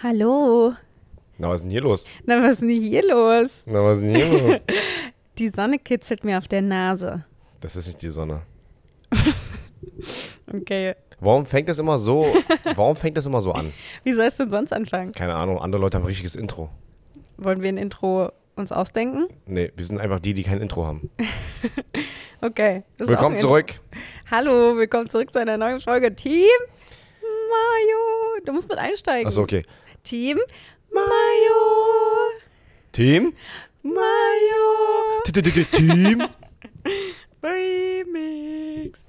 Hallo. Na, was ist denn hier los? Na, was ist denn hier los? Na, was ist denn hier los? Die Sonne kitzelt mir auf der Nase. Das ist nicht die Sonne. Okay. Warum fängt das immer so, warum fängt das immer so an? Wie soll es denn sonst anfangen? Keine Ahnung, andere Leute haben ein richtiges Intro. Wollen wir ein Intro uns ausdenken? Nee, wir sind einfach die, die kein Intro haben. Okay. Willkommen zurück. Intro. Hallo, willkommen zurück zu einer neuen Folge. Team Mayo. Du musst mit einsteigen. Achso, okay. Team Mayo. Team? T- Team? Remix.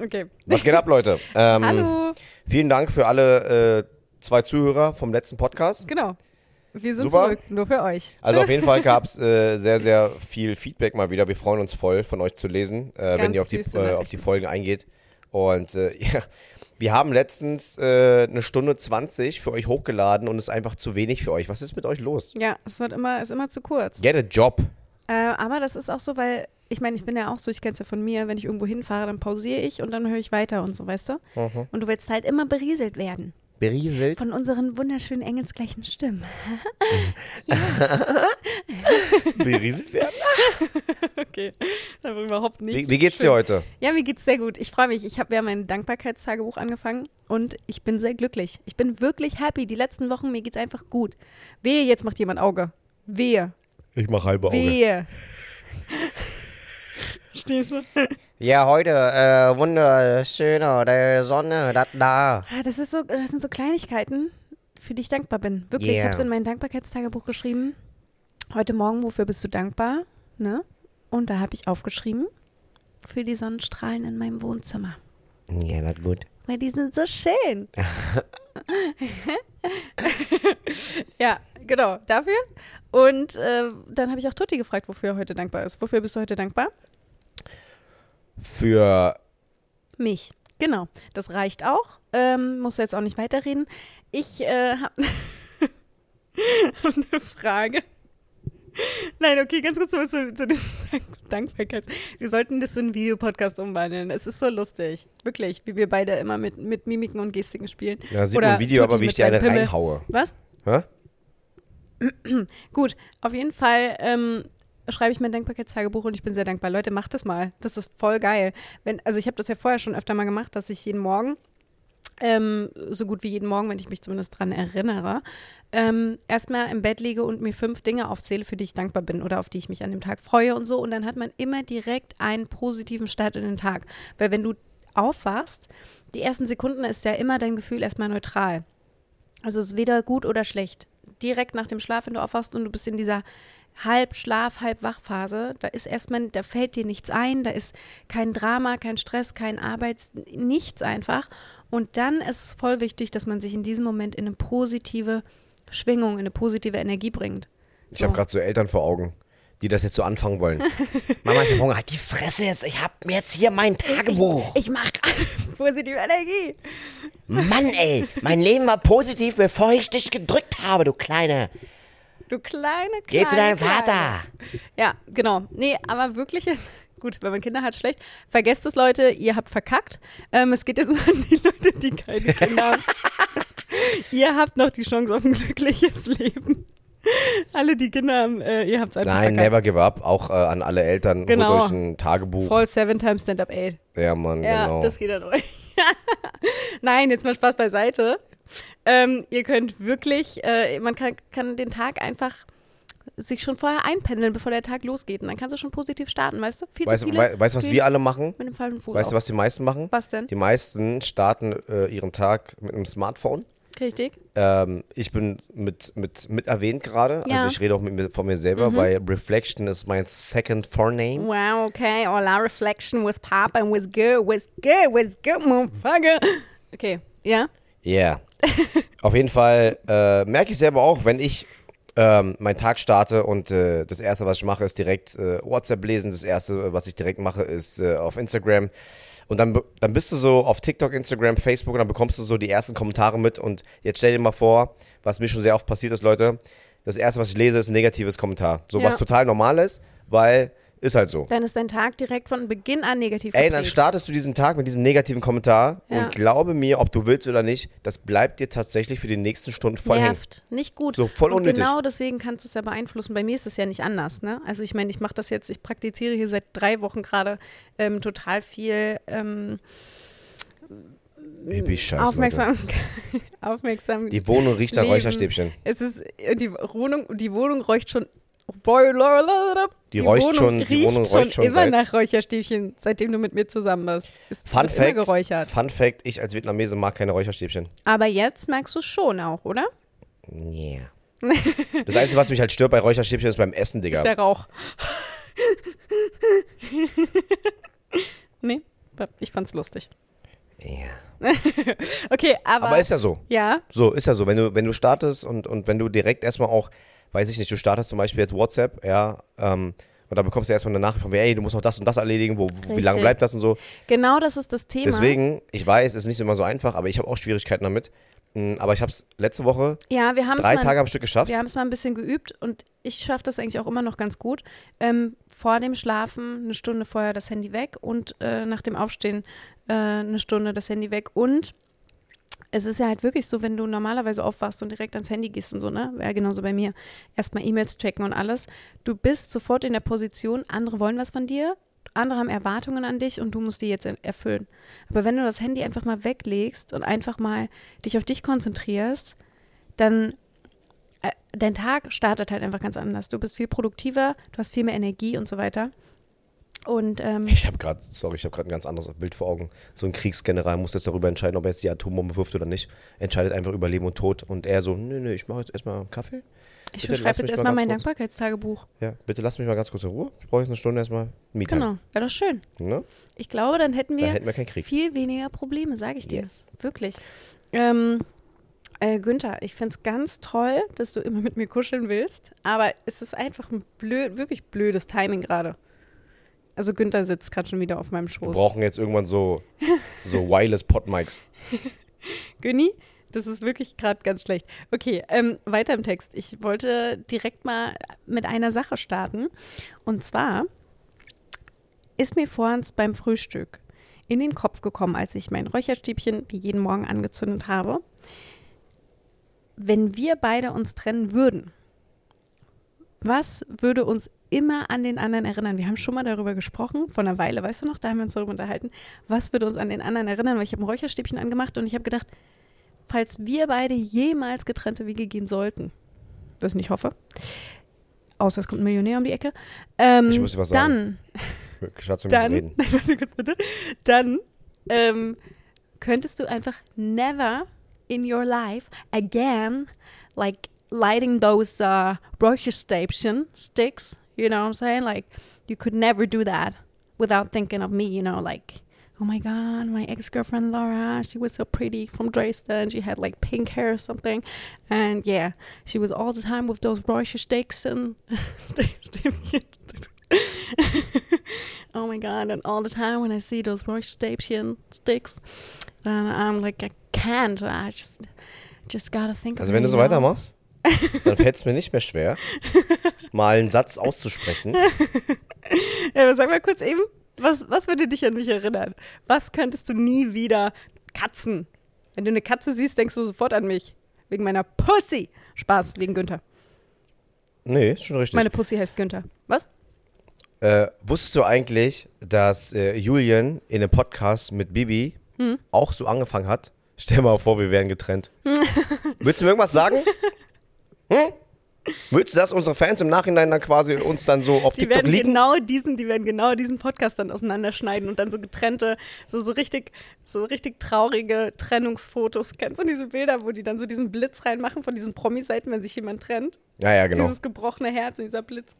Okay. Was geht ab, Leute? Ähm, Hallo. Vielen Dank für alle äh, zwei Zuhörer vom letzten Podcast. Genau. Wir sind Super. zurück, nur für euch. Also auf jeden Fall gab es äh, sehr, sehr viel Feedback mal wieder. Wir freuen uns voll, von euch zu lesen, äh, wenn ihr auf die, äh, auf die Folgen eingeht. Und äh, ja, wir haben letztens äh, eine Stunde 20 für euch hochgeladen und es ist einfach zu wenig für euch. Was ist mit euch los? Ja, es wird immer, ist immer zu kurz. Get a job. Äh, aber das ist auch so, weil ich meine, ich bin ja auch so, ich kenn's ja von mir, wenn ich irgendwo hinfahre, dann pausiere ich und dann höre ich weiter und so, weißt du? Mhm. Und du willst halt immer berieselt werden Berieselt. von unseren wunderschönen engelsgleichen Stimmen. Berieselt werden? Okay, aber überhaupt nicht. Wie, wie geht's dir heute? Ja, mir geht's sehr gut. Ich freue mich. Ich habe ja mein Dankbarkeitstagebuch angefangen und ich bin sehr glücklich. Ich bin wirklich happy. Die letzten Wochen, mir geht's einfach gut. Wehe, jetzt macht jemand Auge. Wehe. Ich mach halbe Wehe. Stehst du? Ja, heute äh, wunderschöne der Sonne, da, da. Ah, Das, ist so, das sind so Kleinigkeiten, für die ich dankbar bin. Wirklich, ich Yeah. habe es in mein Dankbarkeitstagebuch geschrieben. Heute Morgen, wofür bist du dankbar? Ne? Und da habe ich aufgeschrieben, für die Sonnenstrahlen in meinem Wohnzimmer. Ja, das gut. Weil die sind so schön. ja, genau, dafür. Und äh, dann habe ich auch Tutti gefragt, wofür er heute dankbar ist. Wofür bist du heute dankbar? Für Mich. Genau, das reicht auch. Ähm, muss jetzt auch nicht weiterreden. Ich äh, habe hab eine Frage. Nein, okay, ganz kurz zu, zu, zu diesem Dank Dankbarkeits. Wir sollten das in einen Videopodcast umwandeln. Es ist so lustig. Wirklich, wie wir beide immer mit, mit Mimiken und Gestiken spielen. ja, sieht Oder man im Video, aber wie ich dir eine Pimmel. reinhaue. Was? Hä? Gut, auf jeden Fall ähm, schreibe ich mein Dankbarkeitstagebuch und ich bin sehr dankbar. Leute, macht das mal. Das ist voll geil. Wenn, also ich habe das ja vorher schon öfter mal gemacht, dass ich jeden Morgen, ähm, so gut wie jeden Morgen, wenn ich mich zumindest dran erinnere, ähm, erstmal im Bett liege und mir fünf Dinge aufzähle, für die ich dankbar bin oder auf die ich mich an dem Tag freue und so. Und dann hat man immer direkt einen positiven Start in den Tag. Weil wenn du aufwachst, die ersten Sekunden ist ja immer dein Gefühl erstmal neutral. Also es ist weder gut oder schlecht. Direkt nach dem Schlaf, wenn du aufwachst und du bist in dieser halb Schlaf, halb Wachphase, da ist erstmal, da fällt dir nichts ein, da ist kein Drama, kein Stress, kein Arbeits, nichts einfach. Und dann ist es voll wichtig, dass man sich in diesem Moment in eine positive Schwingung, in eine positive Energie bringt. Ich So. habe gerade so Eltern vor Augen, die das jetzt so anfangen wollen. Mama, ich hab Hunger. Halt die Fresse jetzt. Ich hab mir jetzt hier mein Tagebuch. Ich mache positive Energie. Mann, ey. Mein Leben war positiv, bevor ich dich gedrückt habe, du Kleine. Du kleine, kleine. Geh zu deinem Kleine. Vater. Ja, genau. Nee, aber wirklich jetzt. Gut, wenn man Kinder hat, schlecht. Vergesst es, Leute, ihr habt verkackt. Ähm, es geht jetzt an die Leute, die keine Kinder haben. ihr habt noch die Chance auf ein glückliches Leben. Alle, die Kinder haben, äh, ihr habt es einfach Nein, verkackt. never give up. Auch äh, an alle Eltern. Genau. Holt euch ein Tagebuch. Voll seven times stand up eight. Ja, Mann, Ja, genau. das geht an euch. Nein, jetzt mal Spaß beiseite. Ähm, ihr könnt wirklich, äh, man kann, kann den Tag einfach sich schon vorher einpendeln, bevor der Tag losgeht. Und dann kannst du schon positiv starten, weißt du? Viel Weißt zu du, viele wei- weißt du, was wir alle machen? mit dem falschen Fuß Weißt du, was die meisten machen? Was denn? Die meisten starten äh, ihren Tag mit einem Smartphone. Richtig. Ähm, ich bin mit, mit, mit erwähnt gerade. Ja. Also ich rede auch mit mir, von mir selber, weil Reflection ist mein second forename. Wow, okay. All our reflection was popping, was good, was good, was good, motherfucker. Okay, ja? Yeah. Auf jeden Fall äh, merke ich selber auch, wenn ich ähm, meinen Tag starte und äh, das Erste, was ich mache, ist direkt äh, WhatsApp lesen. Das Erste, was ich direkt mache, ist äh, auf Instagram. Und dann, dann bist du so auf TikTok, Instagram, Facebook und dann bekommst du so die ersten Kommentare mit. Und jetzt stell dir mal vor, was mir schon sehr oft passiert ist, Leute. Das Erste, was ich lese, ist ein negatives Kommentar. So Ja. was total normal ist, weil Ist halt so. Dann ist dein Tag direkt von Beginn an negativ Ey, dann startest du diesen Tag mit diesem negativen Kommentar Ja. und glaube mir, ob du willst oder nicht, das bleibt dir tatsächlich für die nächsten Stunden voll hängen. nervt. Nicht gut. So, voll und unnötig. genau deswegen kannst du es ja beeinflussen. Bei mir ist es ja nicht anders. Ne? Also ich meine, ich mache das jetzt, ich praktiziere hier seit drei Wochen gerade ähm, total viel ähm, Scheiß, aufmerksam. aufmerksam. Die Wohnung riecht nach Leben. Räucherstäbchen. es ist, die Wohnung, die Wohnung räucht schon. Die, Die räucht schon- die riecht Wohnung räucht schon immer nach Räucherstäbchen, seitdem du mit mir zusammen bist. Ist Fun immer Fact, geräuchert. Fun Fact, ich als Vietnamese mag keine Räucherstäbchen. Aber jetzt merkst du es schon auch, oder? Yeah. Das Einzige, was mich halt stört bei Räucherstäbchen, ist beim Essen, Digga. Ist der Rauch. nee, ich fand's lustig. Ja. Okay, aber. Aber ist ja so. ja, So, ist ja so. Wenn du, wenn du startest und, und wenn du direkt erstmal auch, weiß ich nicht, du startest zum Beispiel jetzt WhatsApp, ja, ähm, und da bekommst du erstmal eine Nachricht von mir, ey, du musst noch das und das erledigen, wo, wie lange bleibt das und so. genau das ist das Thema. Deswegen, ich weiß, es ist nicht immer so einfach, aber ich habe auch Schwierigkeiten damit. Mm, Aber ich habe es letzte Woche ja, wir drei mal, Tage am Stück geschafft. wir haben es mal ein bisschen geübt und ich schaffe das eigentlich auch immer noch ganz gut. Ähm, vor dem Schlafen eine Stunde vorher das Handy weg und äh, nach dem Aufstehen äh, eine Stunde das Handy weg und es ist ja halt wirklich so, wenn du normalerweise aufwachst und direkt ans Handy gehst und so, ne? Wäre genauso bei mir. Erstmal E-Mails checken und alles. Du bist sofort in der Position, andere wollen was von dir, andere haben Erwartungen an dich und du musst die jetzt er- erfüllen. Aber wenn du das Handy einfach mal weglegst und einfach mal dich auf dich konzentrierst, dann äh, dein Tag startet halt einfach ganz anders. Du bist viel produktiver, du hast viel mehr Energie und so weiter. Und ähm, Ich habe gerade, sorry, ich habe gerade ein ganz anderes Bild vor Augen. So ein Kriegsgeneral muss jetzt darüber entscheiden, ob er jetzt die Atombombe wirft oder nicht. Entscheidet einfach über Leben und Tod. Und er so, nö, nö, ich mache jetzt erstmal einen Kaffee. ich bitte schreibe jetzt erstmal mal mein kurz- Dankbarkeitstagebuch. Ja, bitte lass mich mal ganz kurz in Ruhe. Ich brauche jetzt eine Stunde erstmal Me-Time. Genau, wäre doch schön. Ne? Ich glaube, dann hätten wir Da hätten wir viel weniger Probleme, sage ich dir. Yes. Wirklich. Ähm, äh, Günther, ich finde es ganz toll, dass du immer mit mir kuscheln willst, aber es ist einfach ein blöd, wirklich blödes Timing gerade. Also Günther sitzt gerade schon wieder auf meinem Wir Schoß. brauchen jetzt irgendwann so, so wireless Pod-Mics. Günni, das ist wirklich gerade ganz schlecht. Okay, ähm, weiter im Text. Ich wollte direkt mal mit einer Sache starten. Und zwar ist mir vorhin beim Frühstück in den Kopf gekommen, als ich mein Räucherstäbchen wie jeden Morgen angezündet habe. Wenn wir beide uns trennen würden, was würde uns immer an den anderen erinnern? Wir haben schon mal darüber gesprochen, vor einer Weile, weißt du noch, da haben wir uns darüber unterhalten. Was würde uns an den anderen erinnern? Weil ich habe ein Räucherstäbchen angemacht und ich habe gedacht, falls wir beide jemals getrennte Wege gehen sollten, was ich nicht hoffe, außer es kommt ein Millionär um die Ecke, ähm, Ich muss dir was sagen. dann Schatz, wir dann, reden. nein, kurz bitte, dann ähm, könntest du einfach never in your life again, like lighting those uh, Rocher station sticks, you know what I'm saying? Like, you could never do that without thinking of me, you know, like, oh my God, my ex girlfriend Laura, she was so pretty from Dresden. She had like pink hair or something. And yeah, she was all the time with those Rocher sticks and. oh my god! And all the time when I see those Roche Stäbchen sticks, then I'm like, I can't. I just, just gotta think. Also of wenn du it, so weitermachst, dann fällt es mir nicht mehr schwer, mal einen Satz auszusprechen. Ja, aber sag mal kurz eben, was, was würde dich an mich erinnern? Was könntest du nie wieder? Katzen. Wenn du eine Katze siehst, denkst du sofort an mich. Wegen meiner Pussy. Spaß, wegen Günther. Nee, ist schon richtig. Meine Pussy heißt Günther. Was? Äh, wusstest du eigentlich, dass äh, Julian in einem Podcast mit Bibi Hm? auch so angefangen hat? Stell mal vor, wir wären getrennt. Willst du mir irgendwas sagen? Hm? Willst du, dass unsere Fans im Nachhinein dann quasi uns dann so auf Die TikTok werden liegen? genau diesen, die werden genau diesen Podcast dann auseinanderschneiden und dann so getrennte, so, so richtig, so richtig traurige Trennungsfotos. Kennst du diese Bilder, wo die dann so diesen Blitz reinmachen von diesen Promi-Seiten, wenn sich jemand trennt? Ja, ja, genau. Dieses gebrochene Herz und dieser Blitz.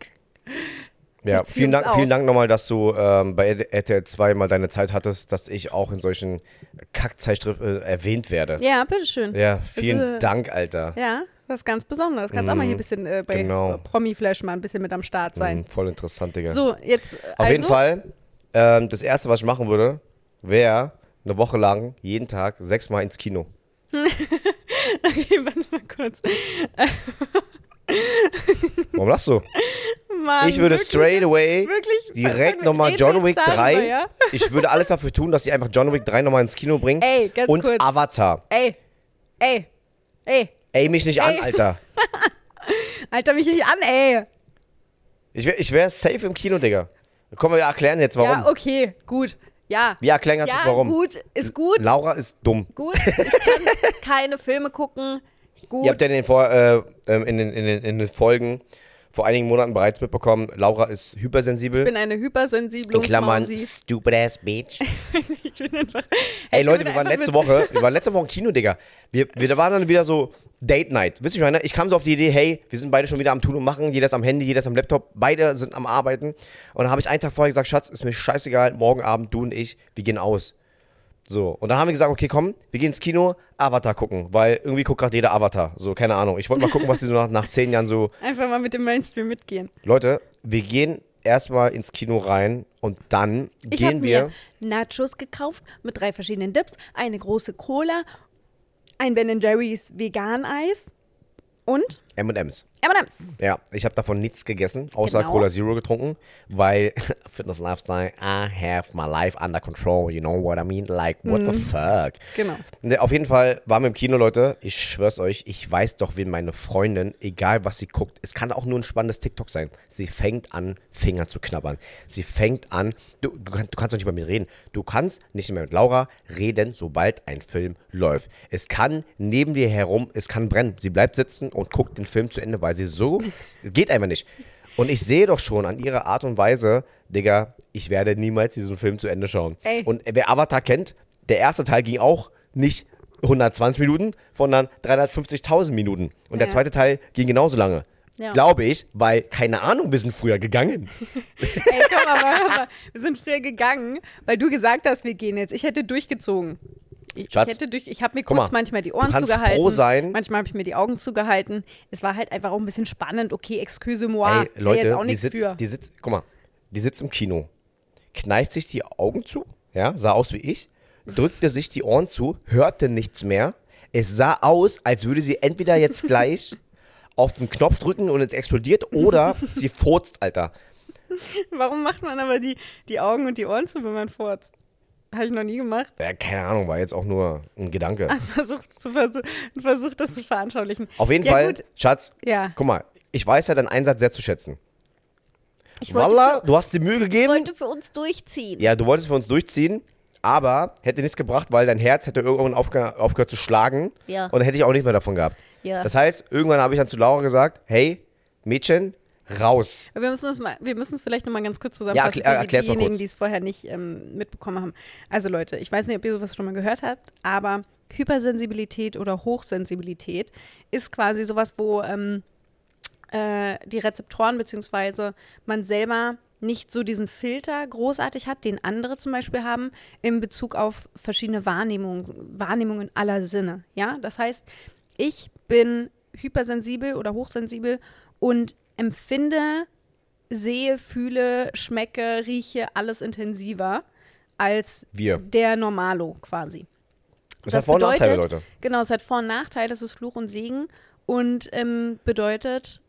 Ja, vielen Dank, vielen. Dank nochmal, dass du ähm, bei RTL 2 mal deine Zeit hattest, dass ich auch in solchen Kackzeitschriften äh, erwähnt werde. Ja, bitteschön. Ja, vielen äh, Dank, Alter. Ja, was ganz Besonderes. Kannst auch mal hier ein bisschen äh, bei genau. Promi-Flash mal ein bisschen mit am Start sein. Mhm, voll interessant, Digga. So, jetzt. Auf also, jeden Fall, ähm, das Erste, was ich machen würde, wäre eine Woche lang jeden Tag sechsmal ins Kino. Okay, warte mal kurz. Warum lachst du? Mann, ich würde wirklich? straight away Wirklich? direkt nochmal John Wick darüber, 3. ja? Ich würde alles dafür tun, dass sie einfach John Wick 3 nochmal ins Kino bringen. Ey, ganz und kurz. Avatar. Ey, ey, ey. Ey, mich nicht an, Ey. Alter. Alter, mich nicht an, ey. Ich wäre ich wär safe im Kino, Digga. Komm, wir erklären jetzt warum. Ja, okay, gut. Ja. Wir erklären ganz ja, kurz warum. gut, ist gut. Laura ist dumm. Gut, ich kann keine Filme gucken. Gut. Ihr habt ja in den, Vor äh, ähm, in, den, in, den, in den Folgen vor einigen Monaten bereits mitbekommen, Laura ist hypersensibel. ich bin eine hypersensible in Klammern, stupid ass bitch. Ich bin einfach. Ey Leute, wir waren letzte Woche, wir waren letzte Woche im Kino, Digga. Wir, wir waren dann wieder so Date Night. Wisst ihr, ich meine? Ich kam so auf die Idee, hey, wir sind beide schon wieder am Tun und Machen, jeder ist am Handy, jeder ist am Laptop, beide sind am Arbeiten. Und dann habe ich einen Tag vorher gesagt, Schatz, ist mir scheißegal, morgen Abend, du und ich, wir gehen aus. So, und dann haben wir gesagt, okay, komm, wir gehen ins Kino, Avatar gucken, weil irgendwie guckt gerade jeder Avatar. So, keine Ahnung. Ich wollte mal gucken, was die so nach, nach zehn Jahren so. Einfach mal mit dem Mainstream mitgehen. Leute, wir gehen erstmal ins Kino rein und dann Ich gehen wir. mir Nachos gekauft mit drei verschiedenen Dips, eine große Cola, ein Ben Jerry's Vegan-Eis und MMs. M&M's. Ja, ich habe davon nichts gegessen, außer Genau. Cola Zero getrunken, weil Fitness Lifestyle, I have my life under control, you know what I mean? Like, what the fuck? Genau. Ne, auf jeden Fall waren wir im Kino, Leute. Ich schwör's euch, ich weiß doch, wen meine Freundin, egal was sie guckt, es kann auch nur ein spannendes TikTok sein. Sie fängt an, Finger zu knabbern. Sie fängt an, du, du, kann- du kannst doch nicht mehr mit mir reden. Du kannst nicht mehr mit Laura reden, sobald ein Film läuft. Es kann neben dir herum, es kann brennen. Sie bleibt sitzen und guckt den Film zu Ende, weil sie so, geht einfach nicht. Und ich sehe doch schon an ihrer Art und Weise, Digga, ich werde niemals diesen Film zu Ende schauen. Ey. Und wer Avatar kennt, der erste Teil ging auch nicht 120 Minuten, sondern 350.000 Minuten. Und der Ja. zweite Teil ging genauso lange. Ja. Glaube ich, weil, keine Ahnung, wir sind früher gegangen. Ey, komm aber, aber, wir sind früher gegangen, weil du gesagt hast, wir gehen jetzt. Ich hätte durchgezogen. Ich, Schatz, ich hätte durch, ich habe mir kurz mal, manchmal die Ohren du kannst zugehalten. froh sein- Manchmal habe ich mir die Augen zugehalten. Es war halt einfach auch ein bisschen spannend. Okay, excuse moi. Ey, Wär Leute, jetzt auch die nichts sitzt, für. die sitzt, guck mal, die sitzt im Kino, kneift sich die Augen zu, ja, sah aus wie ich, drückte sich die Ohren zu, hörte nichts mehr. Es sah aus, als würde sie entweder jetzt gleich auf den Knopf drücken und es explodiert oder sie furzt, Alter. Warum macht man aber die, die Augen und die Ohren zu, wenn man furzt? Habe ich noch nie gemacht. Ja, keine Ahnung, war jetzt auch nur ein Gedanke. Also versucht, zu versuch, versucht das zu veranschaulichen. Auf jeden ja, Fall, Gut. Schatz, Ja. guck mal, ich weiß ja deinen Einsatz sehr zu schätzen. Ich wollte, Wallah, du hast dir Mühe gegeben. wollte für uns durchziehen. Ja, du wolltest für uns durchziehen, aber hätte nichts gebracht, weil dein Herz hätte irgendwann aufge aufgehört zu schlagen. Ja. Und dann hätte ich auch nicht mehr davon gehabt. Ja. Das heißt, irgendwann habe ich dann zu Laura gesagt, hey, Mädchen, raus. Wir müssen es mal, wir müssen es vielleicht nochmal ganz kurz Ja, zusammenfassen erklär- für diejenigen, die es vorher nicht ähm, mitbekommen haben. Also Leute, ich weiß nicht, ob ihr sowas schon mal gehört habt, aber Hypersensibilität oder Hochsensibilität ist quasi sowas, wo ähm, äh, die Rezeptoren beziehungsweise man selber nicht so diesen Filter großartig hat, den andere zum Beispiel haben, in Bezug auf verschiedene Wahrnehmungen, Wahrnehmungen aller Sinne. Ja, das heißt, ich bin hypersensibel oder hochsensibel und empfinde, sehe, fühle, schmecke, rieche alles intensiver als Wir. der Normalo quasi. Das, hat Vor- und Nachteile, Leute. Genau, es hat Vor- und Nachteile, es ist Fluch und Segen und ähm, bedeutet,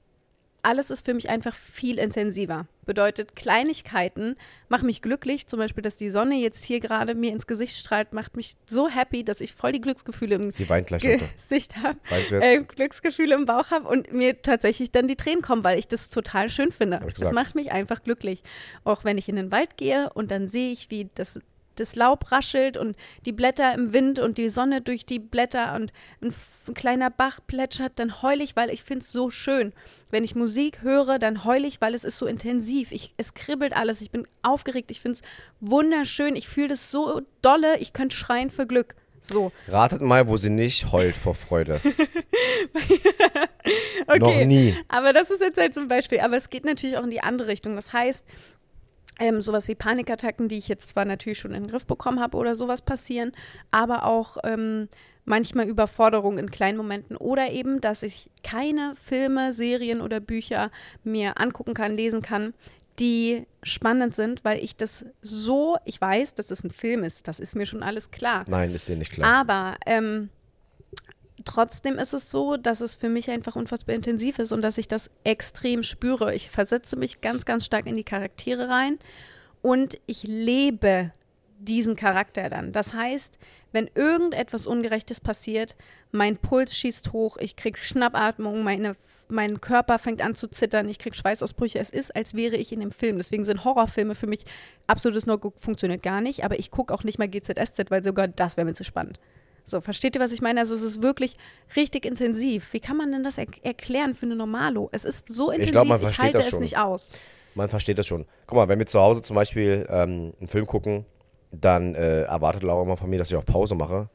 alles ist für mich einfach viel intensiver. Bedeutet, Kleinigkeiten machen mich glücklich. Zum Beispiel, dass die Sonne jetzt hier gerade mir ins Gesicht strahlt, macht mich so happy, dass ich voll die Glücksgefühle im Sie weint gleich, Leute. Gesicht habe, äh, Glücksgefühle im Bauch habe und mir tatsächlich dann die Tränen kommen, weil ich das total schön finde. Das macht mich einfach glücklich. Auch wenn ich in den Wald gehe und dann sehe ich, wie das, das Laub raschelt und die Blätter im Wind und die Sonne durch die Blätter und ein, ein kleiner Bach plätschert, dann heul ich, weil ich finde es so schön. Wenn ich Musik höre, dann heul ich, weil es ist so intensiv. Ich, es kribbelt alles, ich bin aufgeregt, ich finde es wunderschön, ich fühle das so dolle, ich könnte schreien für Glück. So. Ratet mal, wo sie nicht heult vor Freude. Okay. Noch nie. Aber das ist jetzt halt zum Beispiel. Aber es geht natürlich auch in die andere Richtung. Das heißt, ähm, sowas wie Panikattacken, die ich jetzt zwar natürlich schon in den Griff bekommen habe oder sowas passieren, aber auch ähm, manchmal Überforderung in kleinen Momenten oder eben, dass ich keine Filme, Serien oder Bücher mir angucken kann, lesen kann, die spannend sind, weil ich das so, ich weiß, dass das ein Film ist, das ist mir schon alles klar. Nein, ist dir nicht klar. Aber ähm, trotzdem ist es so, dass es für mich einfach unfassbar intensiv ist und dass ich das extrem spüre. Ich versetze mich ganz, ganz stark in die Charaktere rein und ich lebe diesen Charakter dann. Das heißt, wenn irgendetwas Ungerechtes passiert, mein Puls schießt hoch, ich kriege Schnappatmung, meine, mein Körper fängt an zu zittern, ich kriege Schweißausbrüche. Es ist, als wäre ich in dem Film. Deswegen sind Horrorfilme für mich absolutes no funktioniert gar nicht. Aber ich gucke auch nicht mal GZSZ, weil sogar das wäre mir zu spannend. So, versteht ihr, was ich meine? Also es ist wirklich richtig intensiv. Wie kann man denn das er erklären für eine Normalo? Es ist so intensiv, ich, glaub, man ich halte es schon. nicht aus. Man versteht das schon. Guck mal, wenn wir zu Hause zum Beispiel ähm, einen Film gucken, dann äh, erwartet Laura immer von mir, dass ich auch Pause mache.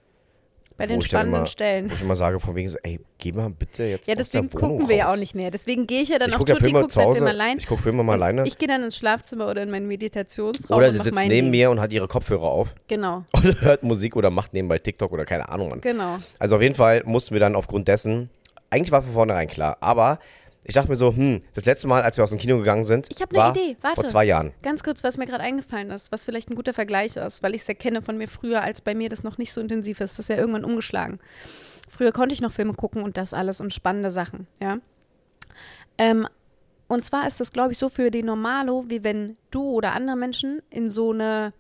Bei den spannenden immer, Stellen. Wo ich immer sage, von wegen so, ey, geh mal bitte jetzt Ja, deswegen gucken wir ja auch nicht mehr. Deswegen gehe ich ja dann ich auch Tutti, Filme guckt Filme allein. Ich gucke Filme mal alleine. Ich gehe dann ins Schlafzimmer oder in meinen Meditationsraum Oder sie sitzt neben mir und hat ihre Kopfhörer auf. Genau. Und hört Musik oder macht nebenbei TikTok oder keine Ahnung. Genau. Also auf jeden Fall mussten wir dann aufgrund dessen, eigentlich war von vornherein klar, aber ich dachte mir so, hm, das letzte Mal, als wir aus dem Kino gegangen sind, ich habe eine Idee. Warte. vor zwei Jahren. Ganz kurz, was mir gerade eingefallen ist, was vielleicht ein guter Vergleich ist, weil ich es erkenne von mir früher, als bei mir das noch nicht so intensiv ist. Das ist ja irgendwann umgeschlagen. Früher konnte ich noch Filme gucken und das alles und spannende Sachen, ja. Ähm, und zwar ist das, glaube ich, so für die Normalo, wie wenn du oder andere Menschen in so eine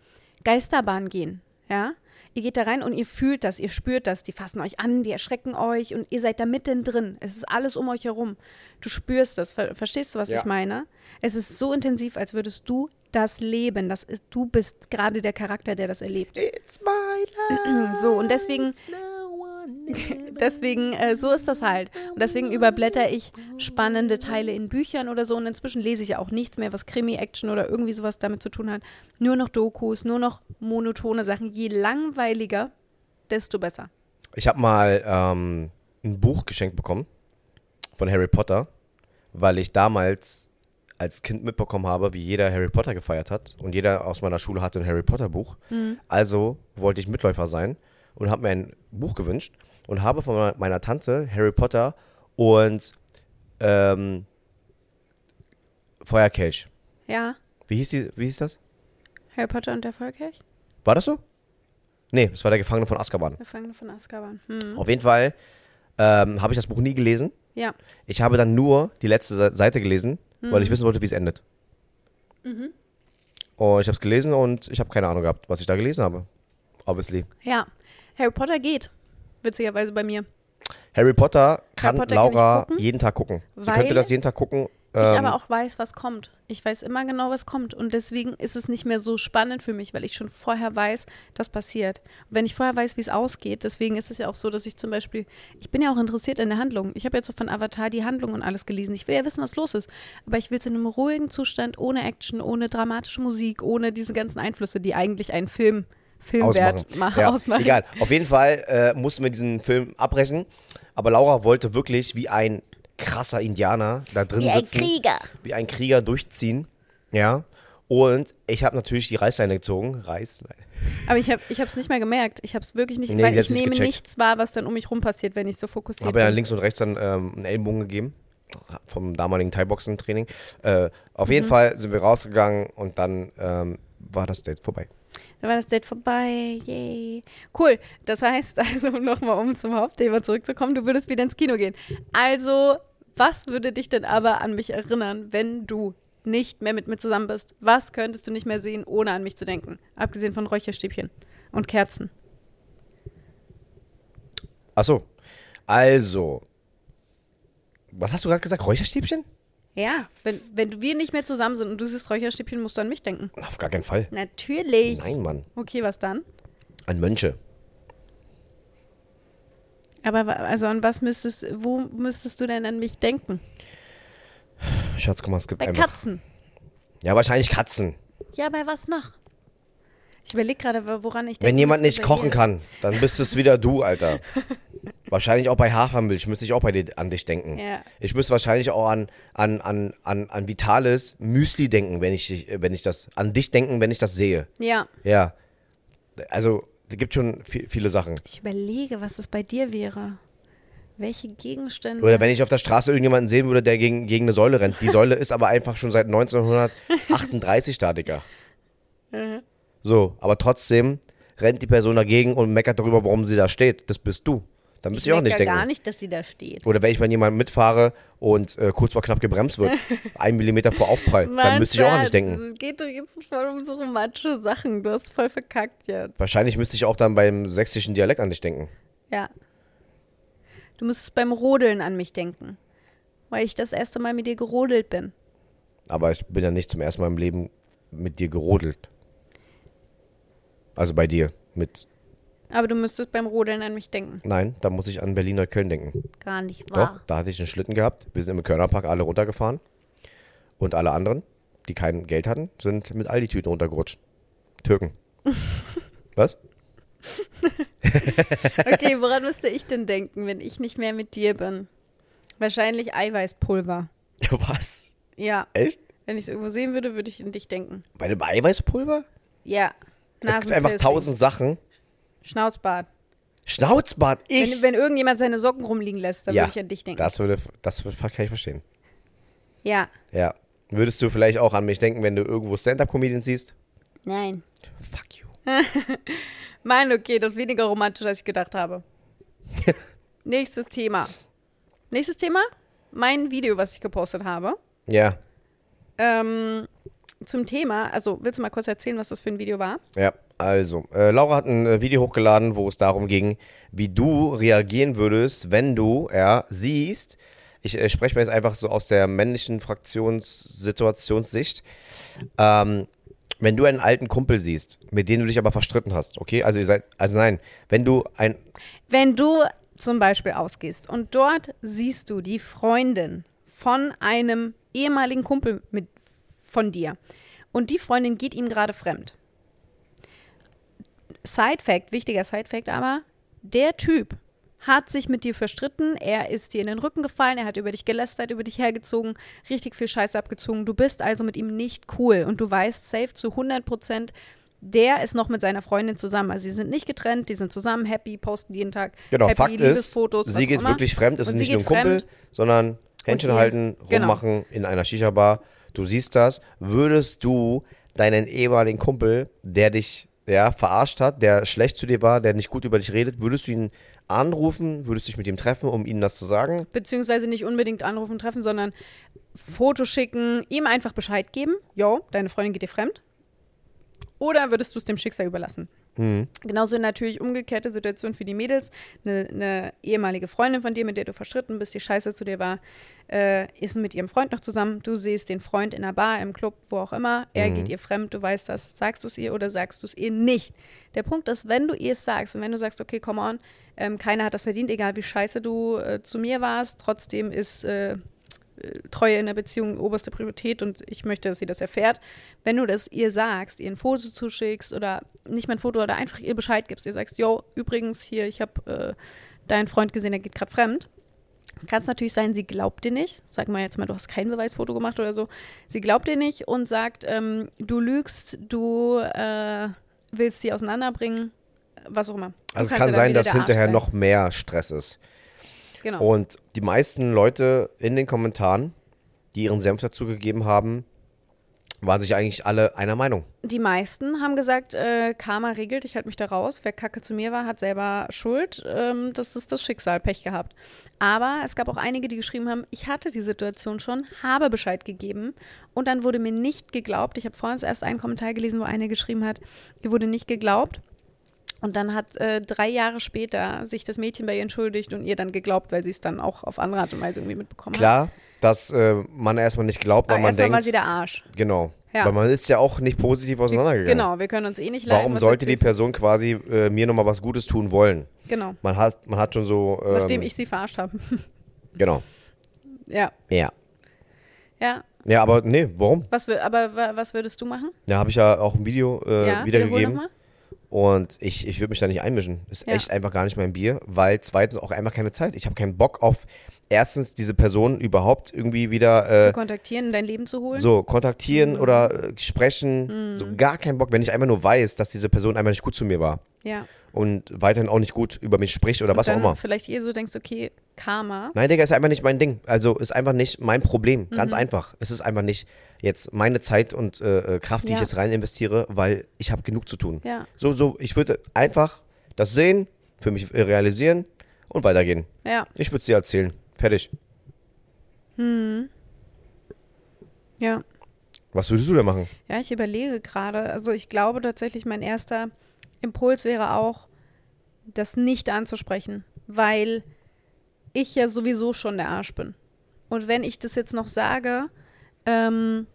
Geisterbahn gehen, ja. Ihr geht da rein und ihr fühlt das, ihr spürt das. Die fassen euch an, die erschrecken euch und ihr seid da mittendrin. Es ist alles um euch herum. Du spürst das. Ver verstehst du, was ja. ich meine? Es ist so intensiv, als würdest du das leben. Das ist, du bist gerade der Charakter, der das erlebt. It's my life. So, und deswegen deswegen, äh, so ist das halt. Und deswegen überblätter ich spannende Teile in Büchern oder so. Und inzwischen lese ich ja auch nichts mehr, was Krimi, Action oder irgendwie sowas damit zu tun hat. Nur noch Dokus, nur noch monotone Sachen. Je langweiliger, desto besser. Ich habe mal ähm, ein Buch geschenkt bekommen von Harry Potter, weil ich damals als Kind mitbekommen habe, wie jeder Harry Potter gefeiert hat. Und jeder aus meiner Schule hatte ein Harry Potter Buch. Mhm. Also wollte ich Mitläufer sein und habe mir ein Buch gewünscht und habe von meiner Tante Harry Potter und ähm, Feuerkelch. Ja. Wie hieß, die, wie hieß das? Harry Potter und der Feuerkelch? War das so? Nee, das war der Gefangene von Azkaban. Gefangene von Azkaban. Hm. Auf jeden Fall ähm, habe ich das Buch nie gelesen. Ja. Ich habe dann nur die letzte Seite gelesen, mhm. weil ich wissen wollte, wie es endet. Mhm. Und ich habe es gelesen und ich habe keine Ahnung gehabt, was ich da gelesen habe. Obviously. Ja, Harry Potter geht. Witzigerweise bei mir. Harry Potter kann Harry Potter Laura kann jeden Tag gucken. Sie könnte das jeden Tag gucken. Ich ähm, aber auch weiß, was kommt. Ich weiß immer genau, was kommt. Und deswegen ist es nicht mehr so spannend für mich, weil ich schon vorher weiß, das passiert. Und wenn ich vorher weiß, wie es ausgeht, deswegen ist es ja auch so, dass ich zum Beispiel, ich bin ja auch interessiert in der Handlung. Ich habe jetzt so von Avatar die Handlung und alles gelesen. Ich will ja wissen, was los ist. Aber ich will es in einem ruhigen Zustand, ohne Action, ohne dramatische Musik, ohne diese ganzen Einflüsse, die eigentlich einen Film Filmwert machen. Ja, ausmachen. Egal. Auf jeden Fall äh, mussten wir diesen Film abbrechen. Aber Laura wollte wirklich wie ein krasser Indianer da drin wie sitzen. Wie ein Krieger. Wie ein Krieger durchziehen. Ja. Und ich habe natürlich die Reißleine gezogen. Reißleine. Aber ich habe es nicht mal gemerkt. Ich habe es wirklich nicht, nee, weil ich nehme gecheckt. nichts wahr, was dann um mich rum passiert, wenn ich so fokussiert hab bin. Ich habe ja links und rechts dann ähm, einen Ellenbogen gegeben vom damaligen Thai-Boxen-Training. Äh, auf jeden mhm. Fall sind wir rausgegangen und dann ähm, war das Date vorbei. Dann war das Date vorbei. Yay. Cool. Das heißt also, nochmal um zum Hauptthema zurückzukommen, du würdest wieder ins Kino gehen. Also, was würde dich denn aber an mich erinnern, wenn du nicht mehr mit mir zusammen bist? Was könntest du nicht mehr sehen, ohne an mich zu denken? Abgesehen von Räucherstäbchen und Kerzen. Achso. Also. Was hast du gerade gesagt? Räucherstäbchen? Ja, wenn, wenn wir nicht mehr zusammen sind und du siehst Räucherstäbchen, musst du an mich denken. Auf gar keinen Fall. Natürlich. Nein, Mann. Okay, was dann? An Mönche. Aber also an was müsstest, wo müsstest du denn an mich denken? Schatz, guck mal, es gibt Bei einfach... Katzen. Ja, wahrscheinlich Katzen. Ja, bei was noch? Ich überlege gerade, woran ich denke. Wenn jemand nicht kochen kann, dann bist es wieder du, Alter. wahrscheinlich auch bei Hafermilch müsste ich auch bei dir, an dich denken. Ja. Ich müsste wahrscheinlich auch an, an, an, an, an Vitales Müsli denken, wenn ich, wenn ich das, an dich denken, wenn ich das sehe. Ja. Ja. Also, es gibt schon viel, viele Sachen. Ich überlege, was das bei dir wäre. Welche Gegenstände? Oder wenn ich auf der Straße irgendjemanden sehen würde, der gegen, gegen eine Säule rennt. Die Säule ist aber einfach schon seit 1938 da, Digga. Mhm. So, aber trotzdem rennt die Person dagegen und meckert darüber, warum sie da steht. Das bist du. Dann müsste ich, auch nicht merke denken. gar nicht, dass sie da steht. Oder wenn ich bei jemandem mitfahre und äh, kurz vor knapp gebremst wird, ein Millimeter vor Aufprall, dann Mann, müsste ich auch an nicht denken. Es geht doch jetzt voll um so romantische Sachen. Du hast voll verkackt jetzt. Wahrscheinlich müsste ich auch dann beim sächsischen Dialekt an dich denken. Ja. Du müsstest beim Rodeln an mich denken. Weil ich das erste Mal mit dir gerodelt bin. Aber ich bin ja nicht zum ersten Mal im Leben mit dir gerodelt. Also bei dir. Mit. Aber du müsstest beim Rodeln an mich denken. Nein, da muss ich an Berlin-Neukölln denken. Gar nicht Doch, wahr. da hatte ich einen Schlitten gehabt. Wir sind im Körnerpark alle runtergefahren. Und alle anderen, die kein Geld hatten, sind mit Aldi-Tüten runtergerutscht. Türken. Was? Okay, woran müsste ich denn denken, wenn ich nicht mehr mit dir bin? Wahrscheinlich Eiweißpulver. Was? Ja. Echt? Wenn ich es irgendwo sehen würde, würde ich an dich denken. Bei dem Eiweißpulver? Ja. Es gibt einfach tausend Sachen. Schnauzbart. Schnauzbart, ich. Wenn, wenn irgendjemand seine Socken rumliegen lässt, dann ja, würde ich an dich denken. das würde, das würde, kann ich verstehen. Ja. Ja. Würdest du vielleicht auch an mich denken, wenn du irgendwo Stand-Up-Comedians siehst? Nein. Fuck you. Mein, okay, das ist weniger romantisch, als ich gedacht habe. Nächstes Thema. Nächstes Thema? Mein Video, was ich gepostet habe. Ja, Ähm, zum Thema, also willst du mal kurz erzählen, was das für ein Video war? ja. Also, äh, Laura hat ein äh, Video hochgeladen, wo es darum ging, wie du reagieren würdest, wenn du, ja, siehst, ich äh, spreche mir jetzt einfach so aus der männlichen Fraktionssituationssicht, ähm, wenn du einen alten Kumpel siehst, mit dem du dich aber verstritten hast, okay? Also ihr seid, also nein, wenn du ein, Wenn du zum Beispiel ausgehst und dort siehst du die Freundin von einem ehemaligen Kumpel mit, von dir und die Freundin geht ihm gerade fremd. Side-Fact, wichtiger Side-Fact aber, der Typ hat sich mit dir verstritten, er ist dir in den Rücken gefallen, er hat über dich gelästert, über dich hergezogen, richtig viel Scheiße abgezogen. Du bist also mit ihm nicht cool und du weißt safe zu 100 Prozent, der ist noch mit seiner Freundin zusammen. Also sie sind nicht getrennt, die sind zusammen, happy, posten jeden Tag genau, happy Fakt ist, Liebesfotos. was sie geht wirklich fremd, es ist nicht nur ein Kumpel, fremd. sondern Händchen halten, genau. rummachen in einer Shisha-Bar. Du siehst das, würdest du deinen ehemaligen Kumpel, der dich ja, verarscht hat, der schlecht zu dir war, der nicht gut über dich redet, würdest du ihn anrufen, würdest dich mit ihm treffen, um ihm das zu sagen? Beziehungsweise nicht unbedingt anrufen, treffen, sondern Foto schicken, ihm einfach Bescheid geben. Jo, deine Freundin geht dir fremd. Oder würdest du es dem Schicksal überlassen? Mhm. Genauso natürlich umgekehrte Situation für die Mädels. Eine, eine ehemalige Freundin von dir, mit der du verstritten bist, die scheiße zu dir war, äh, ist mit ihrem Freund noch zusammen. Du siehst den Freund in einer Bar, im Club, wo auch immer. Er Mhm. geht ihr fremd, du weißt das. Sagst du es ihr oder sagst du es ihr nicht? Der Punkt ist, wenn du ihr es sagst und wenn du sagst, okay, come on, ähm, keiner hat das verdient, egal wie scheiße du äh, zu mir warst, trotzdem ist äh, Treue in der Beziehung oberste Priorität und ich möchte, dass sie das erfährt. Wenn du das ihr sagst, ihr ein Foto zuschickst oder nicht mal ein Foto oder einfach ihr Bescheid gibst, ihr sagst, yo, übrigens hier, ich habe äh, deinen Freund gesehen, der geht gerade fremd. Kann es natürlich sein, sie glaubt dir nicht. Sag mal jetzt mal, du hast kein Beweisfoto gemacht oder so. Sie glaubt dir nicht und sagt, ähm, du lügst, du äh, willst sie auseinanderbringen, was auch immer. Du Also es kann sein, dass hinterher sein. noch mehr Stress ist. Genau. Und die meisten Leute in den Kommentaren, die ihren Senf dazu gegeben haben, waren sich eigentlich alle einer Meinung. Die meisten haben gesagt, äh, Karma regelt, ich halte mich da raus. Wer kacke zu mir war, hat selber Schuld. Ähm, das ist das Schicksal, Pech gehabt. Aber es gab auch einige, die geschrieben haben, ich hatte die Situation schon, habe Bescheid gegeben und dann wurde mir nicht geglaubt. Ich habe vorhin erst einen Kommentar gelesen, wo eine geschrieben hat, ihr wurde nicht geglaubt. Und dann hat äh, drei Jahre später sich das Mädchen bei ihr entschuldigt und ihr dann geglaubt, weil sie es dann auch auf andere Art und Weise irgendwie mitbekommen hat. Klar, dass äh, man erstmal nicht glaubt, weil Aber man erstmal war denkt, sie der Arsch. genau. Ja. Weil man ist ja auch nicht positiv auseinandergegangen. Genau, wir können uns eh nicht leiden. Warum sollte die? Person quasi äh, mir nochmal was Gutes tun wollen? Genau, Man hat, man hat schon so. Ähm, nachdem ich sie verarscht habe. Genau. ja, Ja. ja. Ja, aber nee, warum? Was, aber wa- was würdest du machen? Da habe ich ja auch ein Video äh, ja, wiedergegeben. Und ich, ich würde mich da nicht einmischen. Ist Ja. echt einfach gar nicht mein Bier, weil zweitens auch einfach keine Zeit. Ich habe keinen Bock auf erstens diese Person überhaupt irgendwie wieder zu äh, kontaktieren, in dein Leben zu holen. so kontaktieren Mhm. oder äh, sprechen. So gar keinen Bock, wenn ich einfach nur weiß, dass diese Person einfach nicht gut zu mir war Ja. Und weiterhin auch nicht gut über mich spricht oder Und was auch immer. Vielleicht eh so denkst, okay, Karma. Nein, Digga, ist einfach nicht mein Ding. Also ist einfach nicht mein Problem. Mhm. Ganz einfach. Es ist einfach nicht jetzt meine Zeit und äh, äh, Kraft, die ich Ja. jetzt rein investiere, weil ich habe genug zu tun. Ja. So, so, ich würde einfach das sehen, für mich äh, realisieren und weitergehen. Ja, Ich würde es dir erzählen. Fertig. ja. Was würdest du denn machen? Ja, ich überlege gerade. Also ich glaube tatsächlich, mein erster Impuls wäre auch, das nicht anzusprechen, weil ich ja sowieso schon der Arsch bin. Und wenn ich das jetzt noch sage, ähm,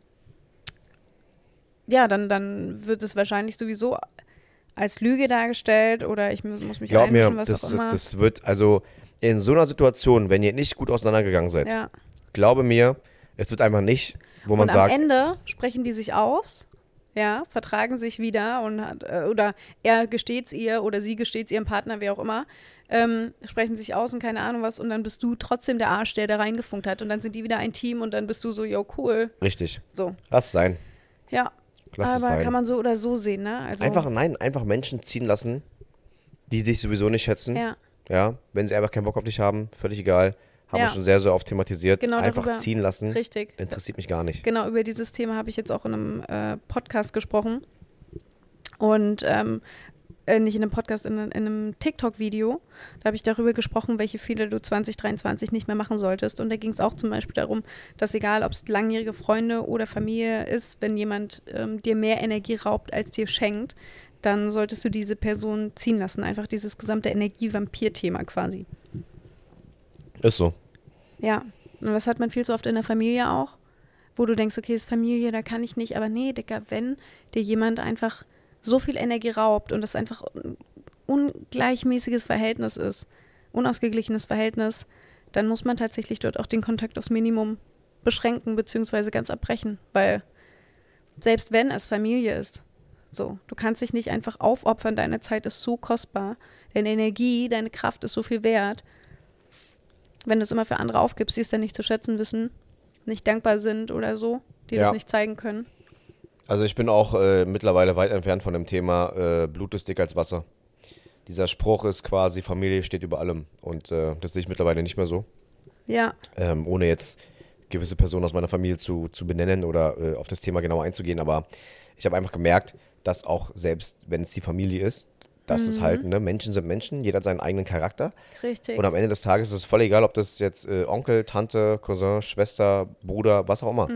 ja, dann, dann wird es wahrscheinlich sowieso als Lüge dargestellt oder ich mu- muss mich Glaub mir, was das, auch immer. das wird, also in so einer Situation, wenn ihr nicht gut auseinandergegangen seid, ja. glaube mir, es wird einfach nicht, wo man und sagt, am Ende sprechen die sich aus, ja, vertragen sich wieder und hat, äh, oder er gesteht's ihr oder sie gesteht's ihrem Partner, wer auch immer, ähm, sprechen sich aus und keine Ahnung was und dann bist du trotzdem der Arsch, der da reingefunkt hat und dann sind die wieder ein Team und dann bist du so, yo, cool. richtig, So, lass es sein. ja. Lass es Aber sein. kann man so oder so sehen, ne? Also, Einfach, nein, einfach Menschen ziehen lassen, die dich sowieso nicht schätzen. ja, Ja, wenn sie einfach keinen Bock auf dich haben, völlig egal. Haben Ja. wir schon sehr, sehr oft thematisiert. Genau einfach darüber. ziehen lassen. richtig. Interessiert mich gar nicht. Genau, über dieses Thema habe ich jetzt auch in einem äh, Podcast gesprochen. Und ähm, äh, nicht in einem Podcast, in, in einem TikTok-Video. Da habe ich darüber gesprochen, welche Fehler du 2023 nicht mehr machen solltest. Und da ging es auch zum Beispiel darum, dass egal, ob es langjährige Freunde oder Familie ist, wenn jemand ähm, dir mehr Energie raubt, als dir schenkt, dann solltest du diese Person ziehen lassen. Einfach dieses gesamte Energie-Vampir-Thema quasi. Ist so. Ja, und das hat man viel zu oft in der Familie auch, wo du denkst, okay, ist Familie, da kann ich nicht, aber nee, Digga, wenn dir jemand einfach so viel Energie raubt und das einfach ein ungleichmäßiges Verhältnis ist, unausgeglichenes Verhältnis, dann muss man tatsächlich dort auch den Kontakt aufs Minimum beschränken beziehungsweise ganz abbrechen, weil selbst wenn es Familie ist, so, du kannst dich nicht einfach aufopfern, deine Zeit ist so kostbar, deine Energie, deine Kraft ist so viel wert, wenn du es immer für andere aufgibst, die es dann nicht zu schätzen wissen, nicht dankbar sind oder so, die Ja. das nicht zeigen können. Also ich bin auch äh, mittlerweile weit entfernt von dem Thema äh, Blut ist dicker als Wasser. Dieser Spruch ist quasi, Familie steht über allem. Und äh, das sehe ich mittlerweile nicht mehr so. Ja, Ähm, ohne jetzt gewisse Personen aus meiner Familie zu, zu benennen oder äh, auf das Thema genau einzugehen. Aber ich habe einfach gemerkt, dass auch selbst, wenn es die Familie ist, dass es halt, ne, Menschen sind Menschen, jeder hat seinen eigenen Charakter. richtig. Und am Ende des Tages ist es voll egal, ob das jetzt äh, Onkel, Tante, Cousin, Schwester, Bruder, was auch immer,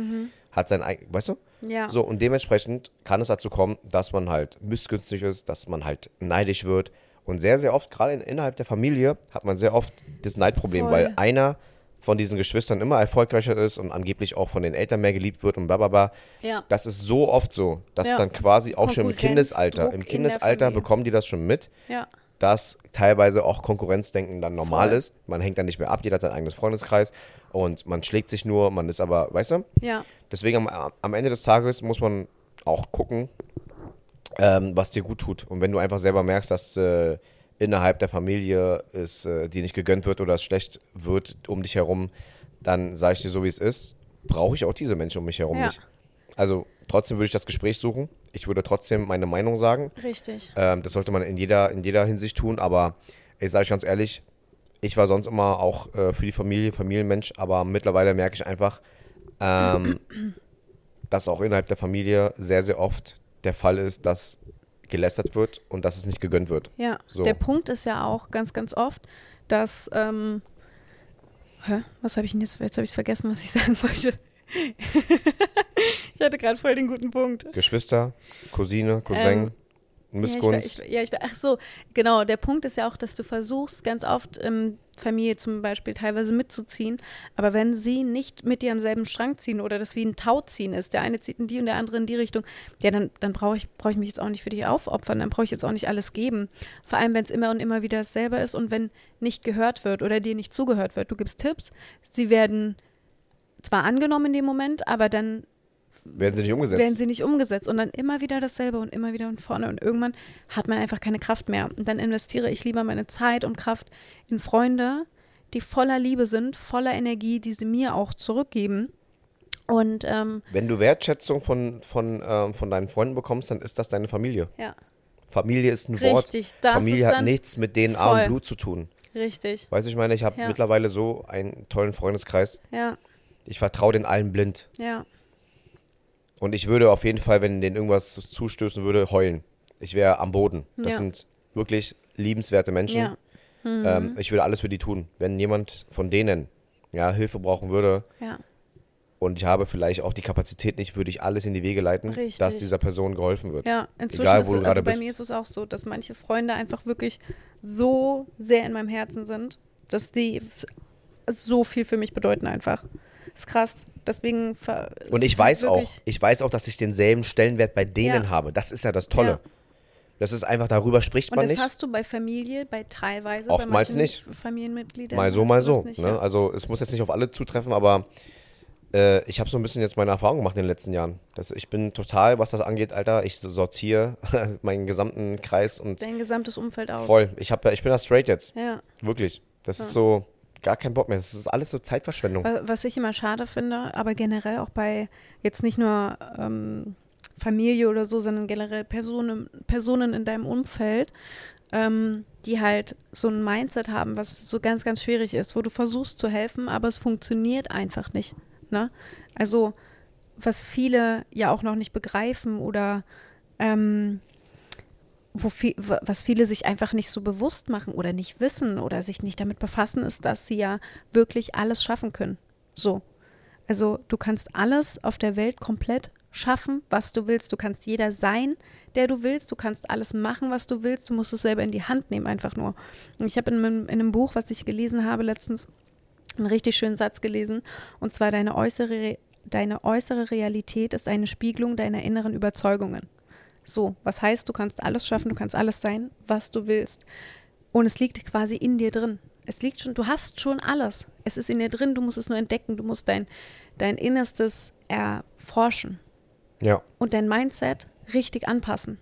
hat sein eigenes, weißt du? ja, So, und dementsprechend kann es dazu kommen, dass man halt missgünstig ist, dass man halt neidisch wird. Und sehr, sehr oft, gerade in, innerhalb der Familie, hat man sehr oft das Neidproblem, Voll. weil einer von diesen Geschwistern immer erfolgreicher ist und angeblich auch von den Eltern mehr geliebt wird und bla bla bla. ja, Das ist so oft so, dass Ja. dann quasi auch schon im Kindesalter, in im Kindesalter bekommen die das schon mit, ja, dass teilweise auch Konkurrenzdenken dann normal Voll. ist. Man hängt dann nicht mehr ab, jeder hat sein eigenes Freundeskreis und man schlägt sich nur, man ist aber, weißt du? ja, Deswegen am, am Ende des Tages muss man auch gucken, ähm, was dir gut tut. Und wenn du einfach selber merkst, dass äh, innerhalb der Familie es äh, dir nicht gegönnt wird oder es schlecht wird um dich herum, dann sage ich dir so, wie es ist, brauche ich auch diese Menschen um mich herum Ja. nicht. Also trotzdem würde ich das Gespräch suchen. Ich würde trotzdem meine Meinung sagen. richtig. Ähm, das sollte man in jeder, in jeder Hinsicht tun, aber ich sage euch ganz ehrlich, ich war sonst immer auch äh, für die Familie, Familienmensch, aber mittlerweile merke ich einfach, ähm, dass auch innerhalb der Familie sehr, sehr oft der Fall ist, dass gelästert wird und dass es nicht gegönnt wird. Ja, So. der Punkt ist ja auch ganz, ganz oft, dass, ähm, hä, was habe ich denn jetzt, jetzt habe ich vergessen, was ich sagen wollte. ich hatte gerade voll den guten Punkt. Geschwister, Cousine, Cousin, Missgunst. Ja, ich, ja, ich, ach so, genau. Der Punkt ist ja auch, dass du versuchst, ganz oft ähm, Familie zum Beispiel teilweise mitzuziehen, aber wenn sie nicht mit dir am selben Strang ziehen oder das wie ein Tauziehen ist, der eine zieht in die und der andere in die Richtung, ja, dann, dann brauche ich, brauch ich mich jetzt auch nicht für dich aufopfern, dann brauche ich jetzt auch nicht alles geben. Vor allem, wenn es immer und immer wieder dasselbe ist und wenn nicht gehört wird oder dir nicht zugehört wird. Du gibst Tipps, sie werden zwar angenommen in dem Moment, aber dann werden sie nicht umgesetzt. werden sie nicht umgesetzt und dann immer wieder dasselbe und immer wieder und vorne und irgendwann hat man einfach keine Kraft mehr und dann investiere ich lieber meine Zeit und Kraft in Freunde, die voller Liebe sind, voller Energie, die sie mir auch zurückgeben und ähm, Wenn du Wertschätzung von, von, ähm, von deinen Freunden bekommst, dann ist das deine Familie. ja, Familie ist ein Wort. richtig, das Familie hat nichts mit DNA voll. und Blut zu tun. richtig, Weißt du, ich meine, ich habe Ja. mittlerweile so einen tollen Freundeskreis. ja, Ich vertraue den allen blind. ja, Und ich würde auf jeden Fall, wenn denen irgendwas zustößen würde, heulen. Ich wäre am Boden. Das Ja. sind wirklich liebenswerte Menschen. ja, Mhm. Ähm, ich würde alles für die tun. Wenn jemand von denen ja, Hilfe brauchen würde Ja. und ich habe vielleicht auch die Kapazität nicht, würde ich alles in die Wege leiten, Richtig. dass dieser Person geholfen wird. Ja, inzwischen Egal, wo du es, gerade also bei bist. mir ist es auch so, dass manche Freunde einfach wirklich so sehr in meinem Herzen sind, dass die so viel für mich bedeuten einfach. Ist krass. Deswegen Und ich ist halt weiß auch, ich weiß auch, dass ich denselben Stellenwert bei denen Ja. habe. Das ist ja das Tolle. Ja. Das ist einfach, darüber spricht Und man das nicht. hast du bei Familie, bei teilweise, Oftmals bei nicht. Familienmitgliedern. Mal so, mal das so. Nicht, ne? ja. Also es muss jetzt nicht auf alle zutreffen, aber äh, ich habe so ein bisschen jetzt meine Erfahrung gemacht in den letzten Jahren. Das, ich bin total, was das angeht, Alter, ich sortiere meinen gesamten Kreis und Dein gesamtes Umfeld aus. voll. Ich, hab, ja- ich bin da straight jetzt. Ja. Wirklich. Das ist so gar kein Bock mehr. Das ist alles so Zeitverschwendung. Wa- Was ich immer schade finde, aber generell auch bei jetzt nicht nur ähm, Familie oder so, sondern generell Personen, Personen in deinem Umfeld, ähm, die halt so ein Mindset haben, was so ganz, ganz schwierig ist, wo du versuchst zu helfen, aber es funktioniert einfach nicht. Ne? Also, was viele ja auch noch nicht begreifen oder ähm, wo viel, wa- was viele sich einfach nicht so bewusst machen oder nicht wissen oder sich nicht damit befassen, ist, dass sie ja wirklich alles schaffen können. So. Also du kannst alles auf der Welt komplett schaffen, was du willst. Du kannst jeder sein, der du willst. Du kannst alles machen, was du willst. Du musst es selber in die Hand nehmen, einfach nur. Und ich habe in, in einem Buch, was ich gelesen habe letztens, einen richtig schönen Satz gelesen. Und zwar deine äußere, deine äußere Realität ist eine Spiegelung deiner inneren Überzeugungen. So, was heißt, du kannst alles schaffen, du kannst alles sein, was du willst. Und es liegt quasi in dir drin. Es liegt schon, du hast schon alles. Es ist in dir drin, du musst es nur entdecken, du musst dein, dein Innerstes erforschen Ja. und dein Mindset richtig anpassen.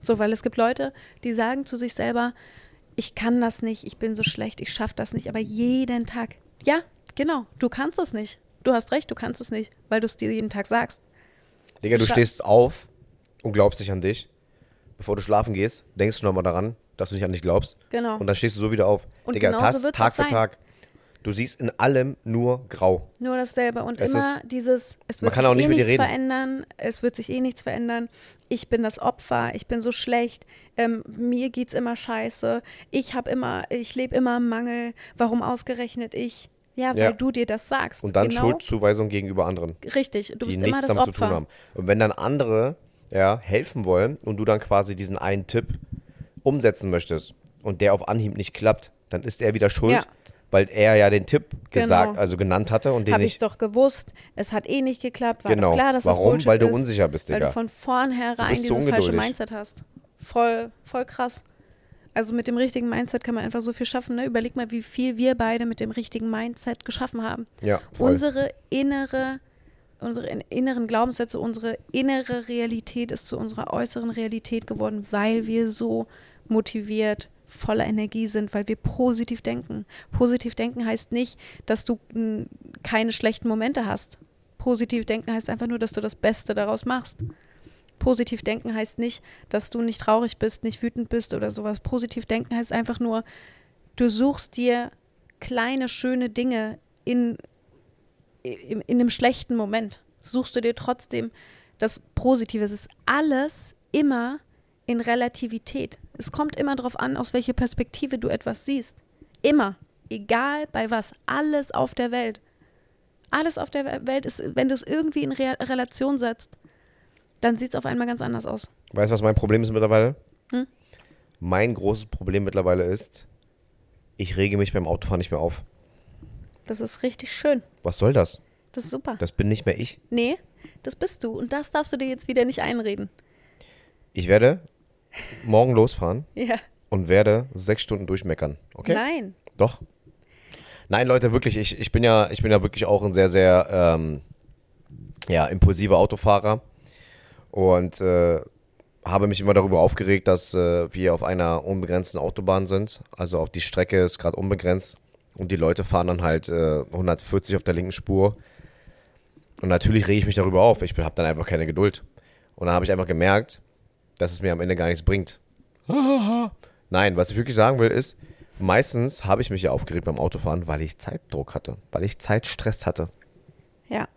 So, weil es gibt Leute, die sagen zu sich selber, ich kann das nicht, ich bin so schlecht, ich schaffe das nicht, aber jeden Tag. Ja, genau, du kannst es nicht. Du hast recht, du kannst es nicht, weil du es dir jeden Tag sagst. Digga, du Scha- stehst auf und glaubst nicht an dich. Bevor du schlafen gehst, denkst du nochmal daran, dass du nicht an dich glaubst. Genau. Und dann stehst du so wieder auf. Und Digga, das wird's Tag für sein. Tag. Du siehst in allem nur grau. Nur dasselbe und Es immer ist- dieses, es man wird kann sich auch nicht eh mit dir nichts reden. verändern, es wird sich eh nichts verändern. Ich bin das Opfer, ich bin so schlecht, ähm, mir geht's immer scheiße, ich habe immer, ich lebe immer im Mangel, warum ausgerechnet ich? Ja, weil Ja. du dir das sagst. Und dann genau, Schuldzuweisung gegenüber anderen, Richtig, du bist nichts immer das damit zu Opfer. tun haben. Und wenn dann andere ja, helfen wollen und du dann quasi diesen einen Tipp umsetzen möchtest und der auf Anhieb nicht klappt, dann ist er wieder schuld, Ja. weil er ja den Tipp gesagt, Genau. also genannt hatte und den Habe ich doch gewusst, es hat eh nicht geklappt, war Genau. doch klar, dass das Warum? Bullshit Weil du ist, unsicher bist, Weil Digga. du von vornherein Du dieses so falsche. Mindset hast. Voll, voll krass. Also mit dem richtigen Mindset kann man einfach so viel schaffen. Ne? Überleg mal, wie viel wir beide mit dem richtigen Mindset geschaffen haben. Ja, voll. Unsere innere, unsere in- inneren Glaubenssätze, unsere innere Realität ist zu unserer äußeren Realität geworden, weil wir so motiviert, voller Energie sind, weil wir positiv denken. Positiv denken heißt nicht, dass du keine schlechten Momente hast. Positiv denken heißt einfach nur, dass du das Beste daraus machst. Positiv denken heißt nicht, dass du nicht traurig bist, nicht wütend bist oder sowas. Positiv denken heißt einfach nur, du suchst dir kleine, schöne Dinge in, in, in einem schlechten Moment. Suchst du dir trotzdem das Positive. Es ist alles immer in Relativität. Es kommt immer darauf an, aus welcher Perspektive du etwas siehst. Immer. Egal bei was. Alles auf der Welt. Alles auf der Welt ist, wenn du es irgendwie in Re Relation setzt, dann sieht es auf einmal ganz anders aus. Weißt du, was mein Problem ist mittlerweile? Hm? Mein großes Problem mittlerweile ist, ich rege mich beim Autofahren nicht mehr auf. Das ist richtig schön. Was soll das? Das ist super. Das bin nicht mehr ich. nee, das bist du. Und das darfst du dir jetzt wieder nicht einreden. Ich werde morgen losfahren Ja. und werde sechs Stunden durchmeckern. Okay? Nein. Doch. Nein, Leute, wirklich, ich, ich bin ja, ich bin ja wirklich auch ein sehr, sehr ähm, ja, impulsiver Autofahrer und äh, habe mich immer darüber aufgeregt, dass äh, wir auf einer unbegrenzten Autobahn sind. Also auch die Strecke ist gerade unbegrenzt und die Leute fahren dann halt äh, 140 auf der linken Spur. Und natürlich rege ich mich darüber auf. Ich habe dann einfach keine Geduld. Und dann habe ich einfach gemerkt, dass es mir am Ende gar nichts bringt. Nein, was ich wirklich sagen will, ist, meistens habe ich mich ja aufgeregt beim Autofahren, weil ich Zeitdruck hatte, weil ich Zeitstress hatte. Ja.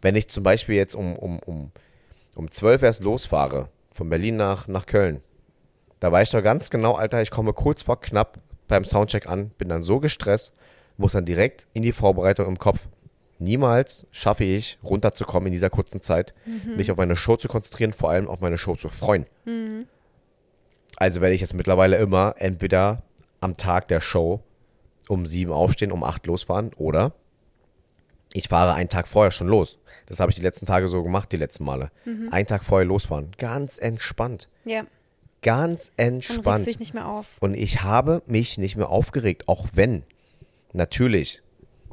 Wenn ich zum Beispiel jetzt um, um, um, um 12 erst losfahre, von Berlin nach, nach Köln, da weiß ich doch ganz genau, Alter, ich komme kurz vor knapp beim Soundcheck an, bin dann so gestresst, muss dann direkt in die Vorbereitung im Kopf. Niemals schaffe ich, runterzukommen in dieser kurzen Zeit, mich auf meine Show zu konzentrieren, vor allem auf meine Show zu freuen. Also werde ich jetzt mittlerweile immer entweder am Tag der Show um sieben aufstehen, um acht losfahren oder ich fahre einen Tag vorher schon los. Das habe ich die letzten Tage so gemacht, die letzten Male. Einen Tag vorher losfahren. Ganz entspannt. Ja. Ganz Und entspannt. dich nicht mehr auf. Und ich habe mich nicht mehr aufgeregt, auch wenn natürlich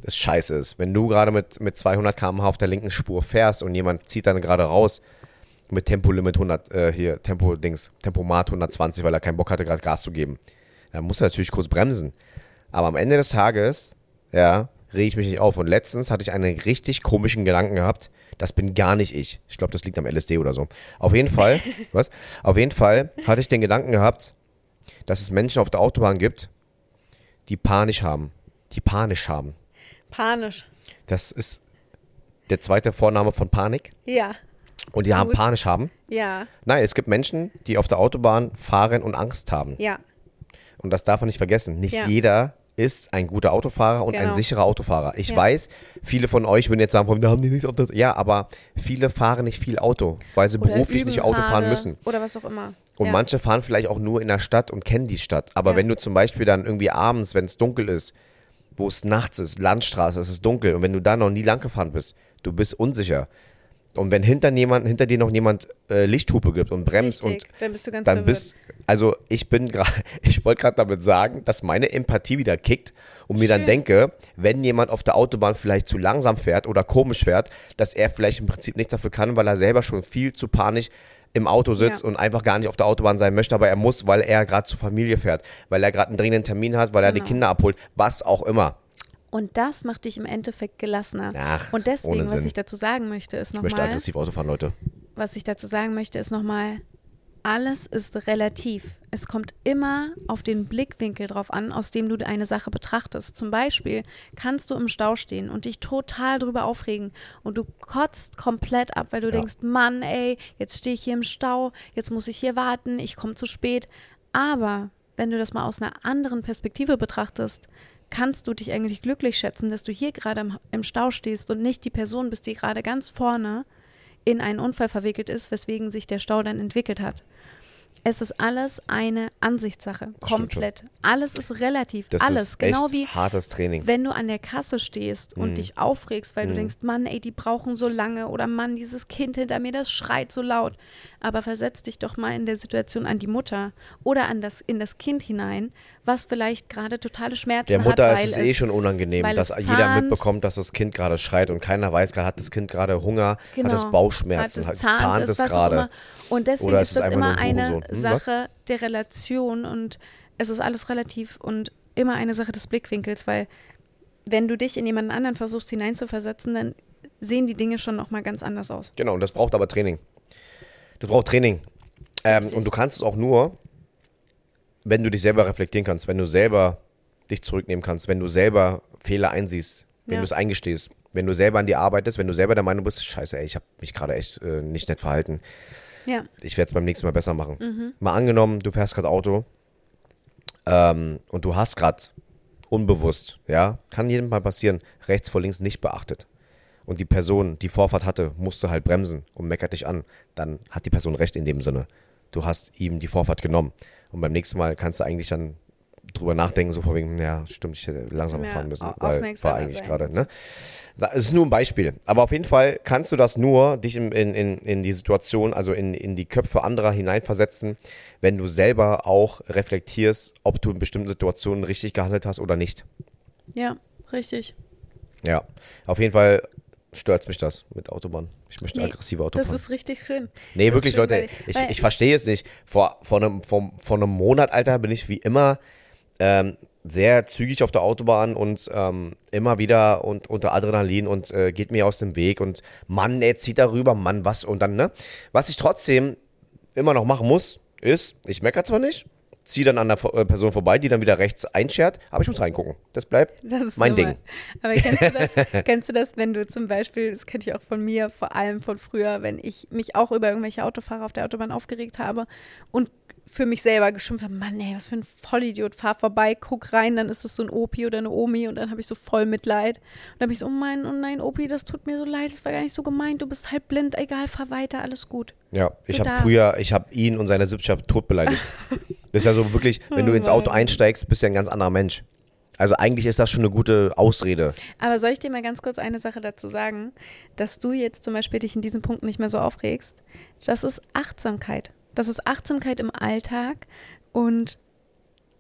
es scheiße ist. Wenn du gerade mit, mit 200 km/h auf der linken Spur fährst und jemand zieht dann gerade raus mit Tempolimit 100, äh, hier, Tempo-Dings, Tempomat 120, weil er keinen Bock hatte, gerade Gas zu geben, dann muss er natürlich kurz bremsen. Aber am Ende des Tages, ja, rege ich mich nicht auf. Und letztens hatte ich einen richtig komischen Gedanken gehabt. Das bin gar nicht ich. Ich glaube, das liegt am LSD oder so. Auf jeden Fall, was? Auf jeden Fall hatte ich den Gedanken gehabt, dass es Menschen auf der Autobahn gibt, die panisch haben. Die panisch haben. Panisch. Das ist der zweite Vorname von Panik. Ja. Und die haben panisch haben. Ja. Nein, es gibt Menschen, die auf der Autobahn fahren und Angst haben. Ja. Und das darf man nicht vergessen. Nicht Ja. jeder ist ein guter Autofahrer und ein Genau. sicherer Autofahrer. Ich Ja. weiß, viele von euch würden jetzt sagen, warum haben die nichts auf der Ja, aber viele fahren nicht viel Auto, weil sie Oder beruflich nicht Auto fahren müssen. Oder was auch immer. Und ja. manche fahren vielleicht auch nur in der Stadt und kennen die Stadt. Aber Ja. wenn du zum Beispiel dann irgendwie abends, wenn es dunkel ist, wo es nachts ist, Landstraße, es ist dunkel und wenn du da noch nie lang gefahren bist, du bist unsicher. Und wenn hinter, jemand, hinter dir noch jemand äh, Lichthupe gibt und bremst Richtig, und dann bist du ganz dann verwirrt. bist, also ich bin gerade, ich wollte gerade damit sagen, dass meine Empathie wieder kickt und mir dann denke, wenn jemand auf der Autobahn vielleicht zu langsam fährt oder komisch fährt, dass er vielleicht im Prinzip nichts dafür kann, weil er selber schon viel zu panisch im Auto sitzt Ja. und einfach gar nicht auf der Autobahn sein möchte, aber er muss, weil er gerade zur Familie fährt, weil er gerade einen dringenden Termin hat, weil er die Genau. Kinder abholt, was auch immer. Und das macht dich im Endeffekt gelassener. Ach, Und deswegen, was ich dazu sagen möchte, ist Ich möchte nochmal, aggressiv Auto fahren, Leute. was ich dazu sagen möchte, ist nochmal, alles ist relativ. Es kommt immer auf den Blickwinkel drauf an, aus dem du eine Sache betrachtest. Zum Beispiel kannst du im Stau stehen und dich total drüber aufregen und du kotzt komplett ab, weil du Ja. denkst, Mann, ey, jetzt stehe ich hier im Stau, jetzt muss ich hier warten, ich komme zu spät. Aber wenn du das mal aus einer anderen Perspektive betrachtest, kannst du dich eigentlich glücklich schätzen, dass du hier gerade im, im Stau stehst und nicht die Person bist, die gerade ganz vorne in einen Unfall verwickelt ist, weswegen sich der Stau dann entwickelt hat. Es ist alles eine Ansichtssache, komplett. Alles ist relativ, Das alles. ist genau wie hartes Training. wenn du an der Kasse stehst und Mhm. dich aufregst, weil du denkst, Mann, ey, die brauchen so lange oder Mann, dieses Kind hinter mir, das schreit so laut. Aber versetz dich doch mal in der Situation an die Mutter oder an das, in das Kind hinein, was vielleicht gerade totale Schmerzen Der hat, Mutter weil ist es eh schon unangenehm, dass jeder mitbekommt, dass das Kind gerade schreit und keiner weiß gerade, hat das Kind gerade Hunger, Genau. hat es Bauchschmerzen, hat es zahnt, zahnt es was gerade. Und deswegen Oder ist das immer ein eine? Hm, was? Sache der Relation und es ist alles relativ und immer eine Sache des Blickwinkels, weil wenn du dich in jemanden anderen versuchst hineinzuversetzen, dann sehen die Dinge schon nochmal ganz anders aus. Genau, und das braucht aber Training. Das braucht Training. Ähm, und du kannst es auch nur, wenn du dich selber reflektieren kannst, wenn du selber dich zurücknehmen kannst, wenn du selber Fehler einsiehst, wenn Ja. du es eingestehst, wenn du selber an dir arbeitest, wenn du selber der Meinung bist, scheiße, ey, ich habe mich gerade echt äh, nicht nett verhalten. Ja, Ich werde es beim nächsten Mal besser machen. Mhm. Mal angenommen, du fährst gerade Auto ähm, und du hast gerade unbewusst, ja, kann jedem mal passieren, rechts vor links nicht beachtet. Und die Person, die Vorfahrt hatte, musste halt bremsen und meckert dich an. Dann hat die Person recht in dem Sinne. Du hast ihm die Vorfahrt genommen. Und beim nächsten Mal kannst du eigentlich dann drüber nachdenken, so vor wegen, ja, stimmt, ich hätte langsamer fahren müssen, weil war eigentlich gerade, ne? Das ist nur ein Beispiel. Aber auf jeden Fall kannst du das nur, dich in, in, in, in die Situation, also in, in die Köpfe anderer hineinversetzen, wenn du selber auch reflektierst, ob du in bestimmten Situationen richtig gehandelt hast oder nicht. ja, richtig. Ja, auf jeden Fall stört mich das mit Autobahn. Ich möchte Nee, aggressive Auto Das ist richtig schön. Nee, Das wirklich, schön, Leute, ich, weil- ich verstehe es nicht. Vor, vor, einem, vor, vor einem Monat, Alter, bin ich wie immer ähm, sehr zügig auf der Autobahn und ähm, immer wieder und, unter Adrenalin und äh, geht mir aus dem Weg und Mann, er zieht darüber, Mann, was und dann, ne? Was ich trotzdem immer noch machen muss, ist, ich meckere zwar nicht, ziehe dann an der äh, Person vorbei, die dann wieder rechts einschert, aber ich muss reingucken. Das bleibt Das mein normal. Ding. Aber kennst du, das, kennst du das, wenn du zum Beispiel, das kenne ich auch von mir, vor allem von früher, wenn ich mich auch über irgendwelche Autofahrer auf der Autobahn aufgeregt habe und für mich selber geschimpft habe, Mann, ey, was für ein Vollidiot, fahr vorbei, guck rein, dann ist das so ein Opi oder eine Omi und dann habe ich so voll Mitleid. Und dann habe ich so, oh mein, oh nein, Opi, das tut mir so leid, das war gar nicht so gemeint, du bist halb blind, egal, fahr weiter, alles gut. Ja, ich habe früher, ich habe ihn und seine Sippschaft tot beleidigt. Das ist ja so wirklich, wenn du ins Auto einsteigst, bist du ja ein ganz anderer Mensch. Also eigentlich ist das schon eine gute Ausrede. Aber soll ich dir mal ganz kurz eine Sache dazu sagen, dass du jetzt zum Beispiel dich in diesen Punkten nicht mehr so aufregst? Das ist Achtsamkeit. Das ist Achtsamkeit im Alltag und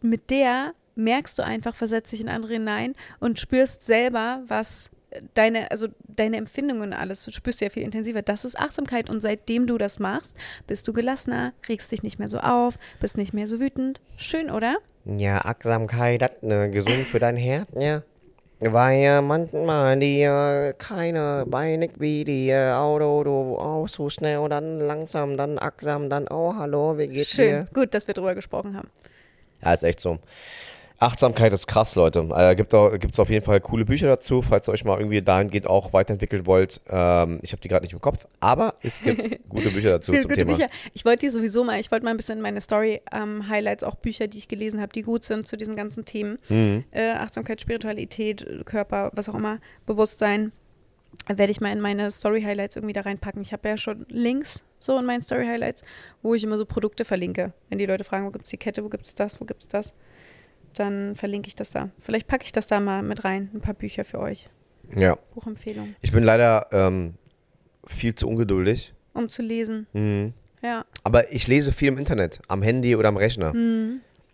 mit der merkst du einfach, versetzt dich in andere hinein und spürst selber, was deine, also deine Empfindungen alles, du spürst ja viel intensiver. Das ist Achtsamkeit und seitdem du das machst, bist du gelassener, regst dich nicht mehr so auf, bist nicht mehr so wütend. Schön, oder? Ja, Achtsamkeit, das ne, gesund für dein Herz, ja. Weil ja manchmal die äh, keine Beine wie die äh, Auto, du auch so schnell und dann langsam, dann achtsam, dann oh hallo, wie geht's Schön. dir? Gut, dass wir drüber gesprochen haben. Ja, ist echt so. Achtsamkeit ist krass, Leute. Äh, gibt es auf jeden Fall coole Bücher dazu, falls ihr euch mal irgendwie dahingehend auch weiterentwickeln wollt. Ähm, ich habe die gerade nicht im Kopf, aber es gibt gute Bücher dazu zum Thema. Bücher. Ich wollte die sowieso mal, ich wollte mal ein bisschen in meine Story-Highlights auch Bücher, die ich gelesen habe, die gut sind zu diesen ganzen Themen. Mhm. Äh, Achtsamkeit, Spiritualität, Körper, was auch immer, Bewusstsein. Werde ich mal in meine Story-Highlights irgendwie da reinpacken. Ich habe ja schon Links so in meinen Story-Highlights, wo ich immer so Produkte verlinke. Wenn die Leute fragen, wo gibt es die Kette, wo gibt es das, wo gibt es das, dann verlinke ich das da. Vielleicht packe ich das da mal mit rein, ein paar Bücher für euch. Ja, Buchempfehlung, ich bin leider ähm, viel zu ungeduldig. um zu lesen. Mhm. Ja. Aber ich lese viel im Internet, am Handy oder am Rechner.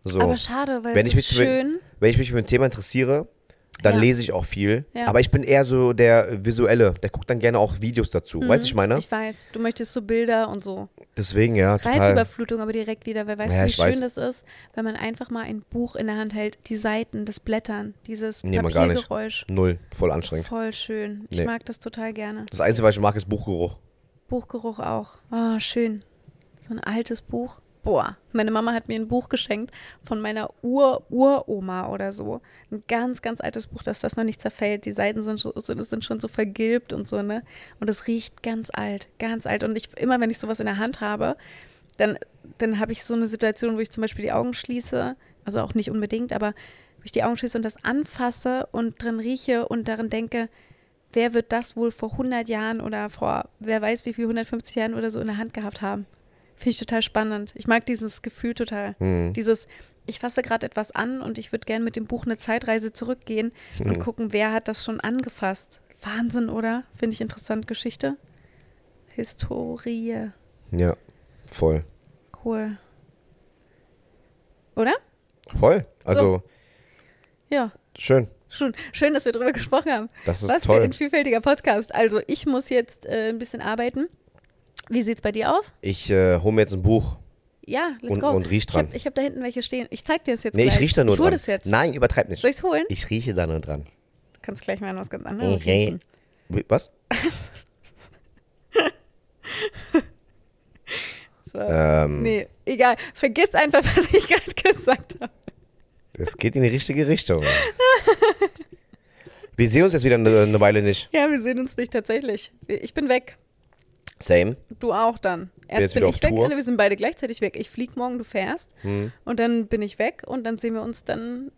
So. Aber schade, weil Wenn es ist schön. Wenn ich mich für ein Thema interessiere, dann Ja. lese ich auch viel. Ja. Aber ich bin eher so der Visuelle. Der guckt dann gerne auch Videos dazu. Weißt du, ich meine? Mhm. Ich weiß, du möchtest so Bilder und so. Deswegen, ja, total. Reizüberflutung aber direkt wieder, weil weißt Ja, du, wie schön weiß. das ist, wenn man einfach mal ein Buch in der Hand hält, die Seiten, das Blättern, dieses Nee. Papiergeräusch. Null. Voll anstrengend. Voll schön. Ich Nee. mag das total gerne. Das Einzige, was ich mag, ist Buchgeruch. Buchgeruch auch. Ah, schön. So ein altes Buch. Boah, meine Mama hat mir ein Buch geschenkt von meiner Ur-Uroma oder so. Ein ganz, ganz altes Buch, dass das noch nicht zerfällt. Die Seiten sind, so, sind, schon so vergilbt und so, ne? Und es riecht ganz alt, ganz alt. Und ich, immer wenn ich sowas in der Hand habe, dann, dann habe ich so eine Situation, wo ich zum Beispiel die Augen schließe, also auch nicht unbedingt, aber wo ich die Augen schließe und das anfasse und drin rieche und darin denke, wer wird das wohl vor 100 Jahren oder vor wer weiß wie viel, 150 Jahren oder so in der Hand gehabt haben? Finde ich total spannend. Ich mag dieses Gefühl total. Hm. Dieses, ich fasse gerade etwas an und ich würde gerne mit dem Buch eine Zeitreise zurückgehen und gucken, wer hat das schon angefasst. Wahnsinn, oder? Finde ich interessant, Geschichte. Historie. Ja, voll. Cool. Oder? Voll. Also, Ja. schön. Schön, schön, dass wir darüber gesprochen haben. Das ist Was für toll. ein vielfältiger Podcast. Also, ich muss jetzt äh, ein bisschen arbeiten. Wie sieht's bei dir aus? Ich äh, hole mir jetzt ein Buch Ja, let's und, go. und riech ich habe dran. ich hab da hinten welche stehen. Ich zeig dir das jetzt nee, gleich. ich rieche da nur ich dran. das jetzt. Nein, übertreib nicht. Soll ich's holen? Ich rieche da nur dran. Du kannst gleich mal was ganz anderes Ich rieche. riechen. Was? Das war, Ähm, Nee, egal. Vergiss einfach, was ich gerade gesagt habe. Es geht in die richtige Richtung. Wir sehen uns jetzt wieder eine, eine Weile nicht. Ja, wir sehen uns nicht tatsächlich. Ich bin weg. Same. Du auch dann. Erst bin ich weg, Tour. wir sind beide gleichzeitig weg. Ich flieg morgen, du fährst. Hm. Und dann bin ich weg und dann sehen wir uns dann,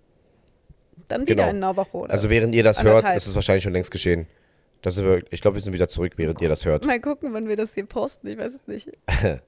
dann wieder Genau. in. Oder? Also während ihr das hört, Anderthalb. ist es wahrscheinlich schon längst geschehen. Das sind wir, ich glaube, wir sind wieder zurück, während ihr das hört. Mal gucken, wann wir das hier posten. Ich weiß es nicht.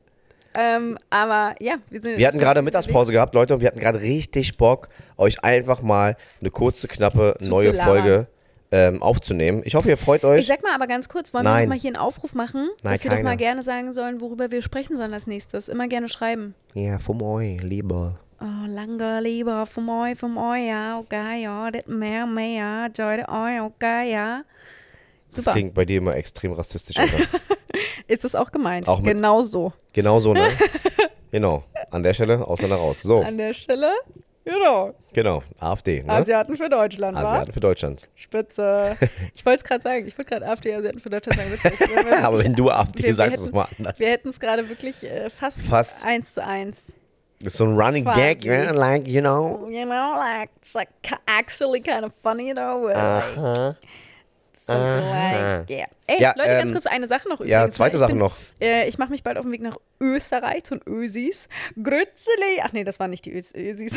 ähm, aber ja, wir sind. Wir hatten gerade Mittagspause gehabt, Leute, und wir hatten gerade richtig Bock, euch einfach mal eine kurze, knappe neue. Folge ähm, aufzunehmen. Ich hoffe, ihr freut Ich euch. sag mal aber ganz kurz, wollen wir Nein. noch mal hier einen Aufruf machen, Nein, dass sie doch keiner. mal gerne sagen sollen, worüber wir sprechen sollen als nächstes. Immer gerne schreiben. Ja, vom euch, lieber. Oh, lange lieber vom euch, vom euch, ja, okay, ja, das mehr, mehr, Leute, euch, okay, ja. Das Super. klingt bei dir immer extrem rassistisch. Ist das auch gemeint? Auch mit- genau so. genau so, ne? genau. An der Stelle, Ausländer raus. So, An der Stelle, genau. genau. AfD, ne? Asiaten für Deutschland? Asiaten für Deutschland. Spitze. Ich wollte es gerade sagen. Ich wollte gerade AfD Asiaten für Deutschland sagen. Aber wenn du AfD wir, sagst, ist es mal anders. Wir hätten es gerade wirklich äh, fast, Fast. eins zu eins. Das ist so ein Running Quasi. Gag, ne? like, you know. You know, like, it's like actually kind of funny though. uh, Aha. Something Aha. like, yeah. Ey, Ja, Leute, ganz ähm, kurz eine Sache noch übrigens. Ja, zweite Ich Sache bin, noch. Äh, ich mache mich bald auf den Weg nach Österreich zu den Ösis. Grützeli. Ach nee, das waren nicht die Ös Ösis.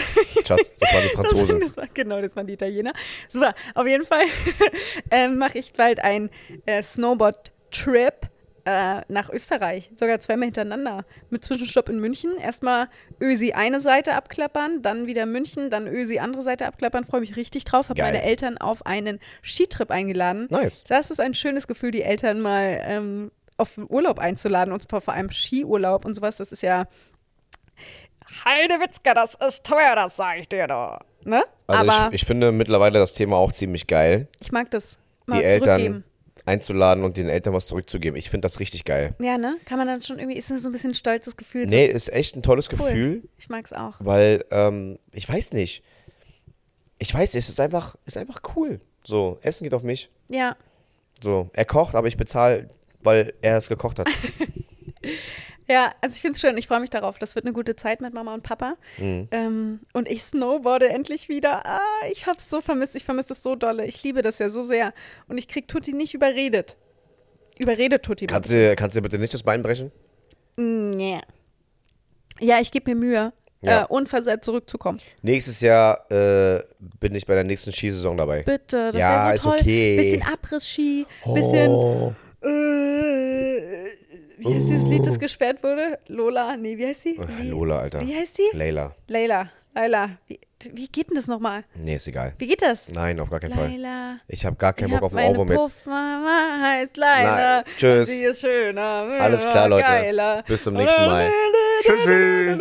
Schatz, das waren die Franzosen. Das, das war, genau, das waren die Italiener. Super, auf jeden Fall ähm, mache ich bald einen äh, Snowboard-Trip äh, nach Österreich. Sogar zweimal hintereinander. Mit Zwischenstopp in München. Erstmal Ösi eine Seite abklappern, dann wieder München, dann Ösi andere Seite abklappern. Freue mich richtig drauf. Habe meine Eltern auf einen Skitrip eingeladen. Nice. Das ist ein schönes Gefühl, die Eltern mal ähm, auf Urlaub einzuladen und zwar vor allem Skiurlaub und sowas. Das ist ja Heidewitzka, das ist teuer, das sage ich dir da. Ne? Also Aber ich, ich finde mittlerweile das Thema auch ziemlich geil, ich mag das. Mal die Eltern zurückgeben. Einzuladen und den Eltern was zurückzugeben. Ich finde das richtig geil. Ja, ne? Kann man dann schon irgendwie, ist das so ein bisschen ein stolzes Gefühl. Nee, ist echt ein tolles so, cool. Gefühl, Ich mag's auch. weil ähm, ich weiß nicht. Ich weiß, es ist einfach, ist einfach cool. So, Essen geht auf mich. Ja. So, er kocht, aber ich bezahle, weil er es gekocht hat. Ja, also ich find's schön. Ich freue mich darauf. Das wird eine gute Zeit mit Mama und Papa. Mhm. Ähm, und ich snowboarde endlich wieder. Ah, ich hab's so vermisst. Ich vermisse es so dolle. Ich liebe das ja so sehr. Und ich krieg Tutti nicht überredet. Überredet Tutti. Kannst du, kannst du bitte nicht das Bein brechen? Nee. Ja, ich gebe mir Mühe, Ja. äh, unversehrt zurückzukommen. Nächstes Jahr äh, bin ich bei der nächsten Skisaison dabei. Bitte, das Ja, wäre ist so toll. okay. Bisschen Abriss-Ski, bisschen. Oh. Äh, wie heißt dieses Lied, das gesperrt wurde? Lola? Nee, wie heißt sie? Ach, Li- Lola, Alter. Wie heißt sie? Leila. Leila. Leila. Wie, wie geht denn das nochmal? Nee, ist egal. Wie geht das? Nein, auf gar keinen Fall. Leila. Ich habe gar keinen Bock auf ein meine Ohrwurm mit. Puffmama heißt Leila. Nein, tschüss. Sie ist schöner. Alles klar, Leute. Geiler. Bis zum nächsten Mal. Tschüssi.